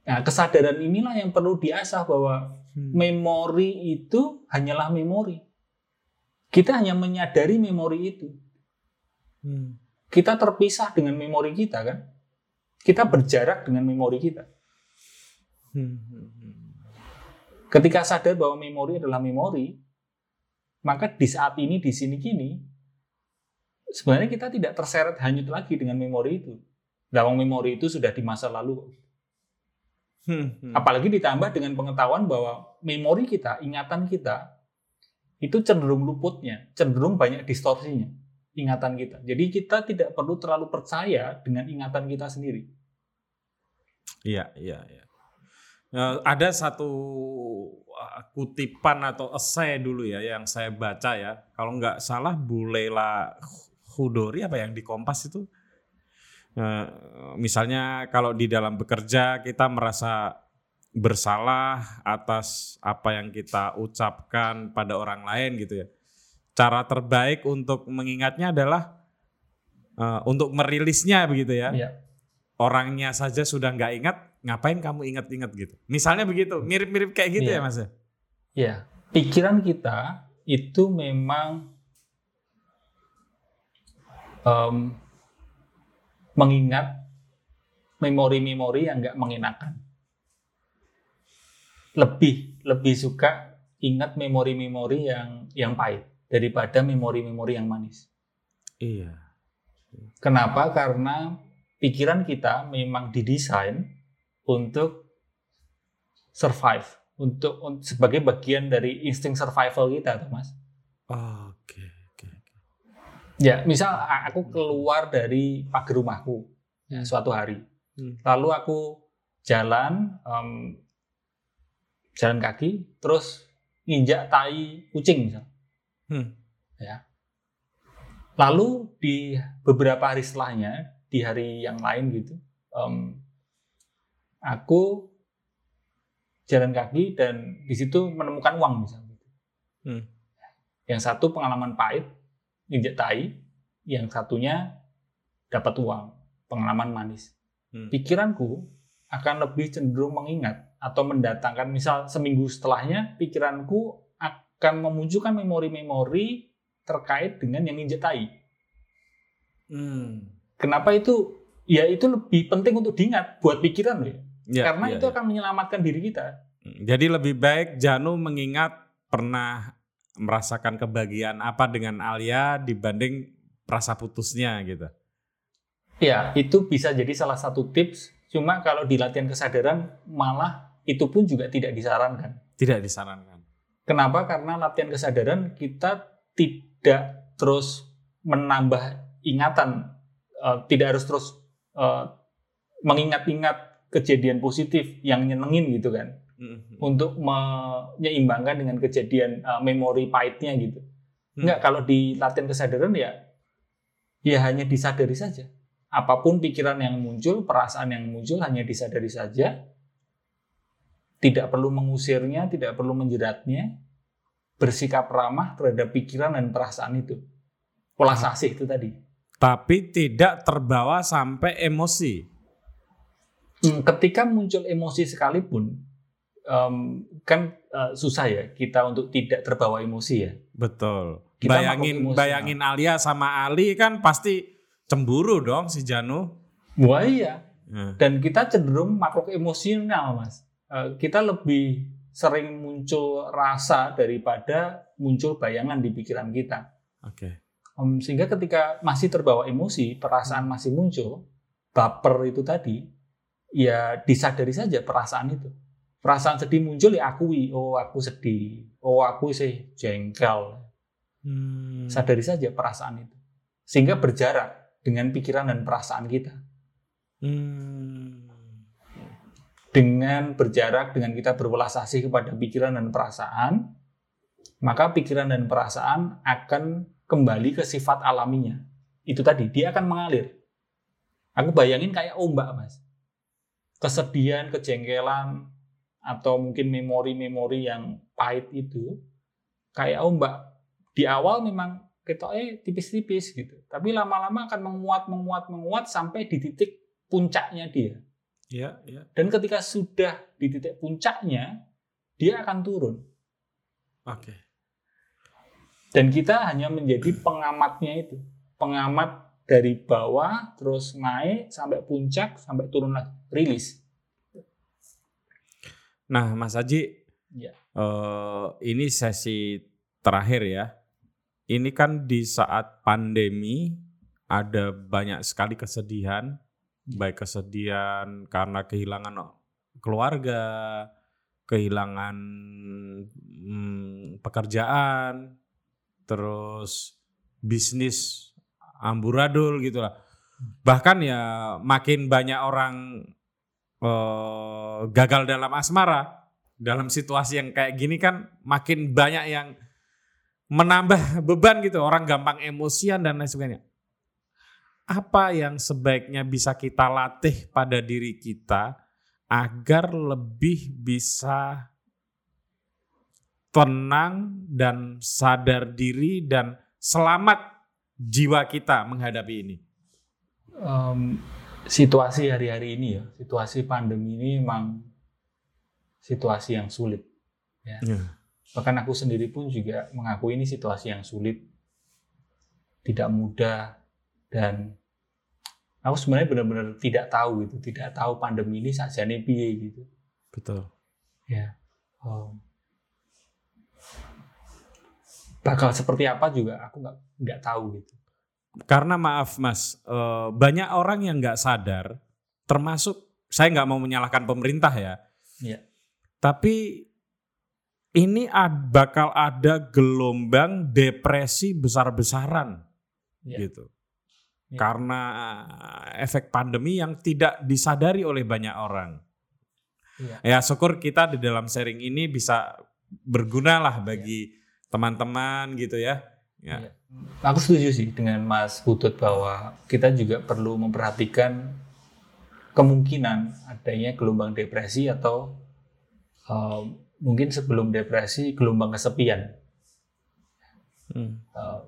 Nah, kesadaran inilah yang perlu diasah bahwa Hmm. memori itu hanyalah memori. Kita hanya menyadari memori itu. Hmm. Kita terpisah dengan memori kita kan. Kita berjarak dengan memori kita. Hmm. Ketika sadar bahwa memori adalah memori, maka di saat ini, di sini kini, sebenarnya kita tidak terseret hanyut lagi dengan memori itu. Lawang memori itu sudah di masa lalu. Hmm. Apalagi ditambah dengan pengetahuan bahwa memori kita, ingatan kita, itu cenderung luputnya, cenderung banyak distorsinya ingatan kita. Jadi kita tidak perlu terlalu percaya dengan ingatan kita sendiri. Iya, iya, iya. Eh, ada satu uh, kutipan atau esai dulu ya yang saya baca ya. Kalau nggak salah Bu Leila Hudori apa yang di Kompas itu. Eh, misalnya kalau di dalam bekerja kita merasa bersalah atas apa yang kita ucapkan pada orang lain gitu ya. Cara terbaik untuk mengingatnya adalah eh, untuk merilisnya begitu ya Iya. orangnya saja sudah nggak ingat, ngapain kamu ingat-ingat gitu? Misalnya begitu, mirip-mirip kayak gitu Iya. ya mas? ya? Ya, pikiran kita itu memang em, mengingat memori-memori yang nggak mengenakan. Lebih lebih suka ingat memori-memori yang yang pahit daripada memori-memori yang manis. Iya. Kenapa? Karena pikiran kita memang didesain untuk survive, untuk un- sebagai bagian dari insting survival kita, tuh, Mas. Oke, oke. oke. Ya, misal aku keluar dari pagar rumahku ya, suatu hari, Hmm. lalu aku jalan, em, jalan kaki, terus nginjak tai kucing, misal. Hmm. ya. Lalu di beberapa hari setelahnya, di hari yang lain gitu, em, aku jalan kaki dan di situ menemukan uang misalnya. Hmm. Yang satu pengalaman pahit, injek tai, yang satunya dapat uang, pengalaman manis. Hmm. Pikiranku akan lebih cenderung mengingat atau mendatangkan misal seminggu setelahnya pikiranku akan memunculkan memori-memori terkait dengan yang injek tai. Hmm. Kenapa itu ya itu lebih penting untuk diingat buat pikiran loh. Ya, Karena ya, itu ya. akan menyelamatkan diri kita. Jadi lebih baik Janu mengingat pernah merasakan kebahagiaan apa dengan Alia dibanding rasa putusnya gitu. Ya, itu bisa jadi salah satu tips. Cuma kalau di latihan kesadaran malah itu pun juga tidak disarankan. Tidak disarankan. Kenapa? Karena latihan kesadaran kita tidak terus menambah ingatan, eh, tidak harus terus eh, mengingat-ingat kejadian positif yang nyenengin gitu kan, Mm. untuk menyeimbangkan dengan kejadian eh, memori pahitnya gitu. Hmm. Enggak, kalau di latihan kesadaran ya, ya hanya disadari saja. Apa pun pikiran yang muncul, perasaan yang muncul hanya disadari saja. Tidak perlu mengusirnya, tidak perlu menjeratnya. Bersikap ramah terhadap pikiran dan perasaan itu. Pola Ah. asih itu tadi. Tapi tidak terbawa sampai emosi. Hmm, Ketika muncul emosi sekalipun, em, kan eh, susah ya kita untuk tidak terbawa emosi ya. Betul. Kita bayangin bayangin Alia sama Ali kan pasti cemburu dong si Janu. Wah iya, Nah, dan kita cenderung makhluk emosional mas Eh, kita lebih sering muncul rasa daripada muncul bayangan di pikiran kita Oke. Em, sehingga ketika masih terbawa emosi perasaan masih muncul baper itu tadi ya disadari saja perasaan itu perasaan sedih muncul ya akui oh aku sedih oh aku sih jengkel Hmm. sadari saja perasaan itu sehingga berjarak dengan pikiran dan perasaan kita Hmm. dengan berjarak dengan kita berwelas asih kepada pikiran dan perasaan, maka pikiran dan perasaan akan kembali ke sifat alaminya. Itu tadi, dia akan mengalir. Aku bayangin kayak ombak, Mas. Kesedihan, kejengkelan, atau mungkin memori-memori yang pahit itu, kayak ombak. Di awal memang ketoknya tipis-tipis gitu. Tapi lama-lama akan menguat, menguat, menguat sampai di titik puncaknya dia. Ya, ya. Dan ketika sudah di titik puncaknya, dia akan turun. Oke. Dan kita hanya menjadi pengamatnya itu. Pengamat dari bawah, terus naik, sampai puncak, sampai turun lagi. Rilis. Nah, Mas Haji, Ya. eh, ini sesi terakhir ya. Ini kan di saat pandemi ada banyak sekali kesedihan, baik kesedihan karena kehilangan keluarga, kehilangan hmm, pekerjaan, terus bisnis amburadul gitu lah. Bahkan ya makin banyak orang eh, gagal dalam asmara dalam situasi yang kayak gini kan makin banyak yang menambah beban gitu orang gampang emosian dan lain sebagainya apa yang sebaiknya bisa kita latih pada diri kita agar lebih bisa tenang dan sadar diri dan selamat jiwa kita menghadapi ini Em, situasi hari-hari ini ya, situasi pandemi ini memang situasi yang sulit. Bahkan aku sendiri pun juga mengakui ini situasi yang sulit, tidak mudah, dan aku sebenarnya benar-benar tidak tahu gitu, tidak tahu pandemi ini sajane piye gitu. betul Ya. Em, bakal seperti apa juga aku nggak nggak tahu gitu. Karena maaf mas, eh, banyak orang yang nggak sadar, termasuk saya nggak mau menyalahkan pemerintah ya, Iya. tapi ini ad- bakal ada gelombang depresi besar-besaran Iya. gitu, Iya. karena efek pandemi yang tidak disadari oleh banyak orang. Iya. Ya syukur kita di dalam sharing ini bisa berguna lah bagi teman-teman gitu ya. Ya. Iya. Aku setuju sih dengan Mas Putut bahwa kita juga perlu memperhatikan kemungkinan adanya gelombang depresi atau eh, mungkin sebelum depresi gelombang kesepian Hmm. Eh,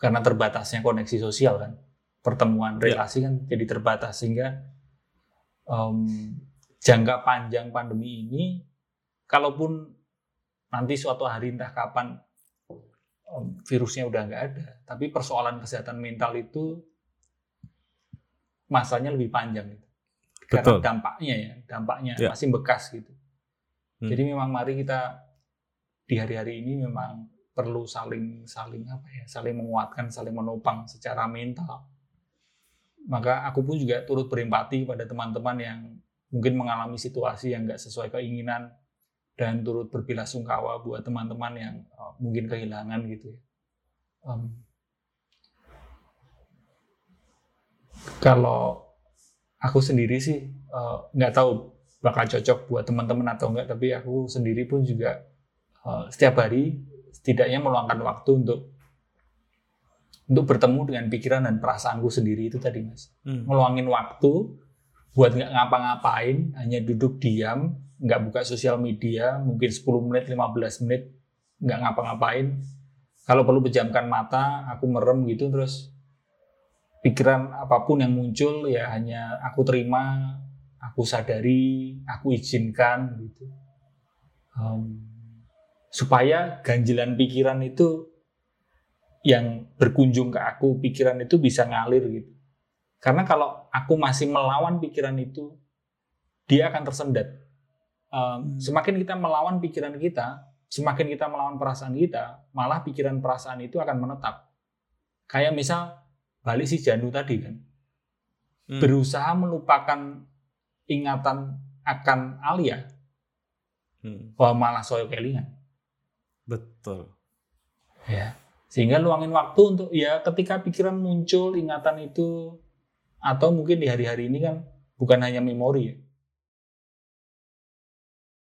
karena terbatasnya koneksi sosial kan pertemuan Ya. relasi kan jadi terbatas sehingga em, jangka panjang pandemi ini kalaupun nanti suatu hari entah kapan virusnya udah nggak ada tapi persoalan kesehatan mental itu masanya lebih panjang gitu. Betul. Karena dampaknya ya, dampaknya Ya. masih bekas gitu. Hmm. Jadi memang mari kita di hari-hari ini memang perlu saling saling apa ya, saling menguatkan, saling menopang secara mental. Maka aku pun juga turut berempati pada teman-teman yang mungkin mengalami situasi yang nggak sesuai keinginan dan turut berbelasungkawa buat teman-teman yang uh, mungkin kehilangan gitu ya. Em, kalau aku sendiri sih eh, nggak tahu bakal cocok buat teman-teman atau enggak, tapi aku sendiri pun juga eh, setiap hari setidaknya meluangkan waktu untuk untuk bertemu dengan pikiran dan perasaanku sendiri itu tadi mas Hmm. ngeluangin waktu buat nggak ngapa-ngapain hanya duduk diam nggak buka sosial media mungkin 10 menit 15 menit nggak ngapa-ngapain. Kalau perlu pejamkan mata aku merem gitu terus pikiran apa pun yang muncul ya hanya aku terima aku sadari aku izinkan gitu. Em, supaya ganjilan pikiran itu yang berkunjung ke aku pikiran itu bisa ngalir gitu. Karena kalau aku masih melawan pikiran itu dia akan tersendat Hmm. semakin kita melawan pikiran kita semakin kita melawan perasaan kita malah pikiran perasaan itu akan menetap kayak misal balik si Janu tadi kan Hmm. berusaha melupakan ingatan akan Alia Hmm. wah malah soal kelingan Betul. ya sehingga luangin waktu untuk ya ketika pikiran muncul ingatan itu atau mungkin di hari-hari ini kan bukan hanya memori ya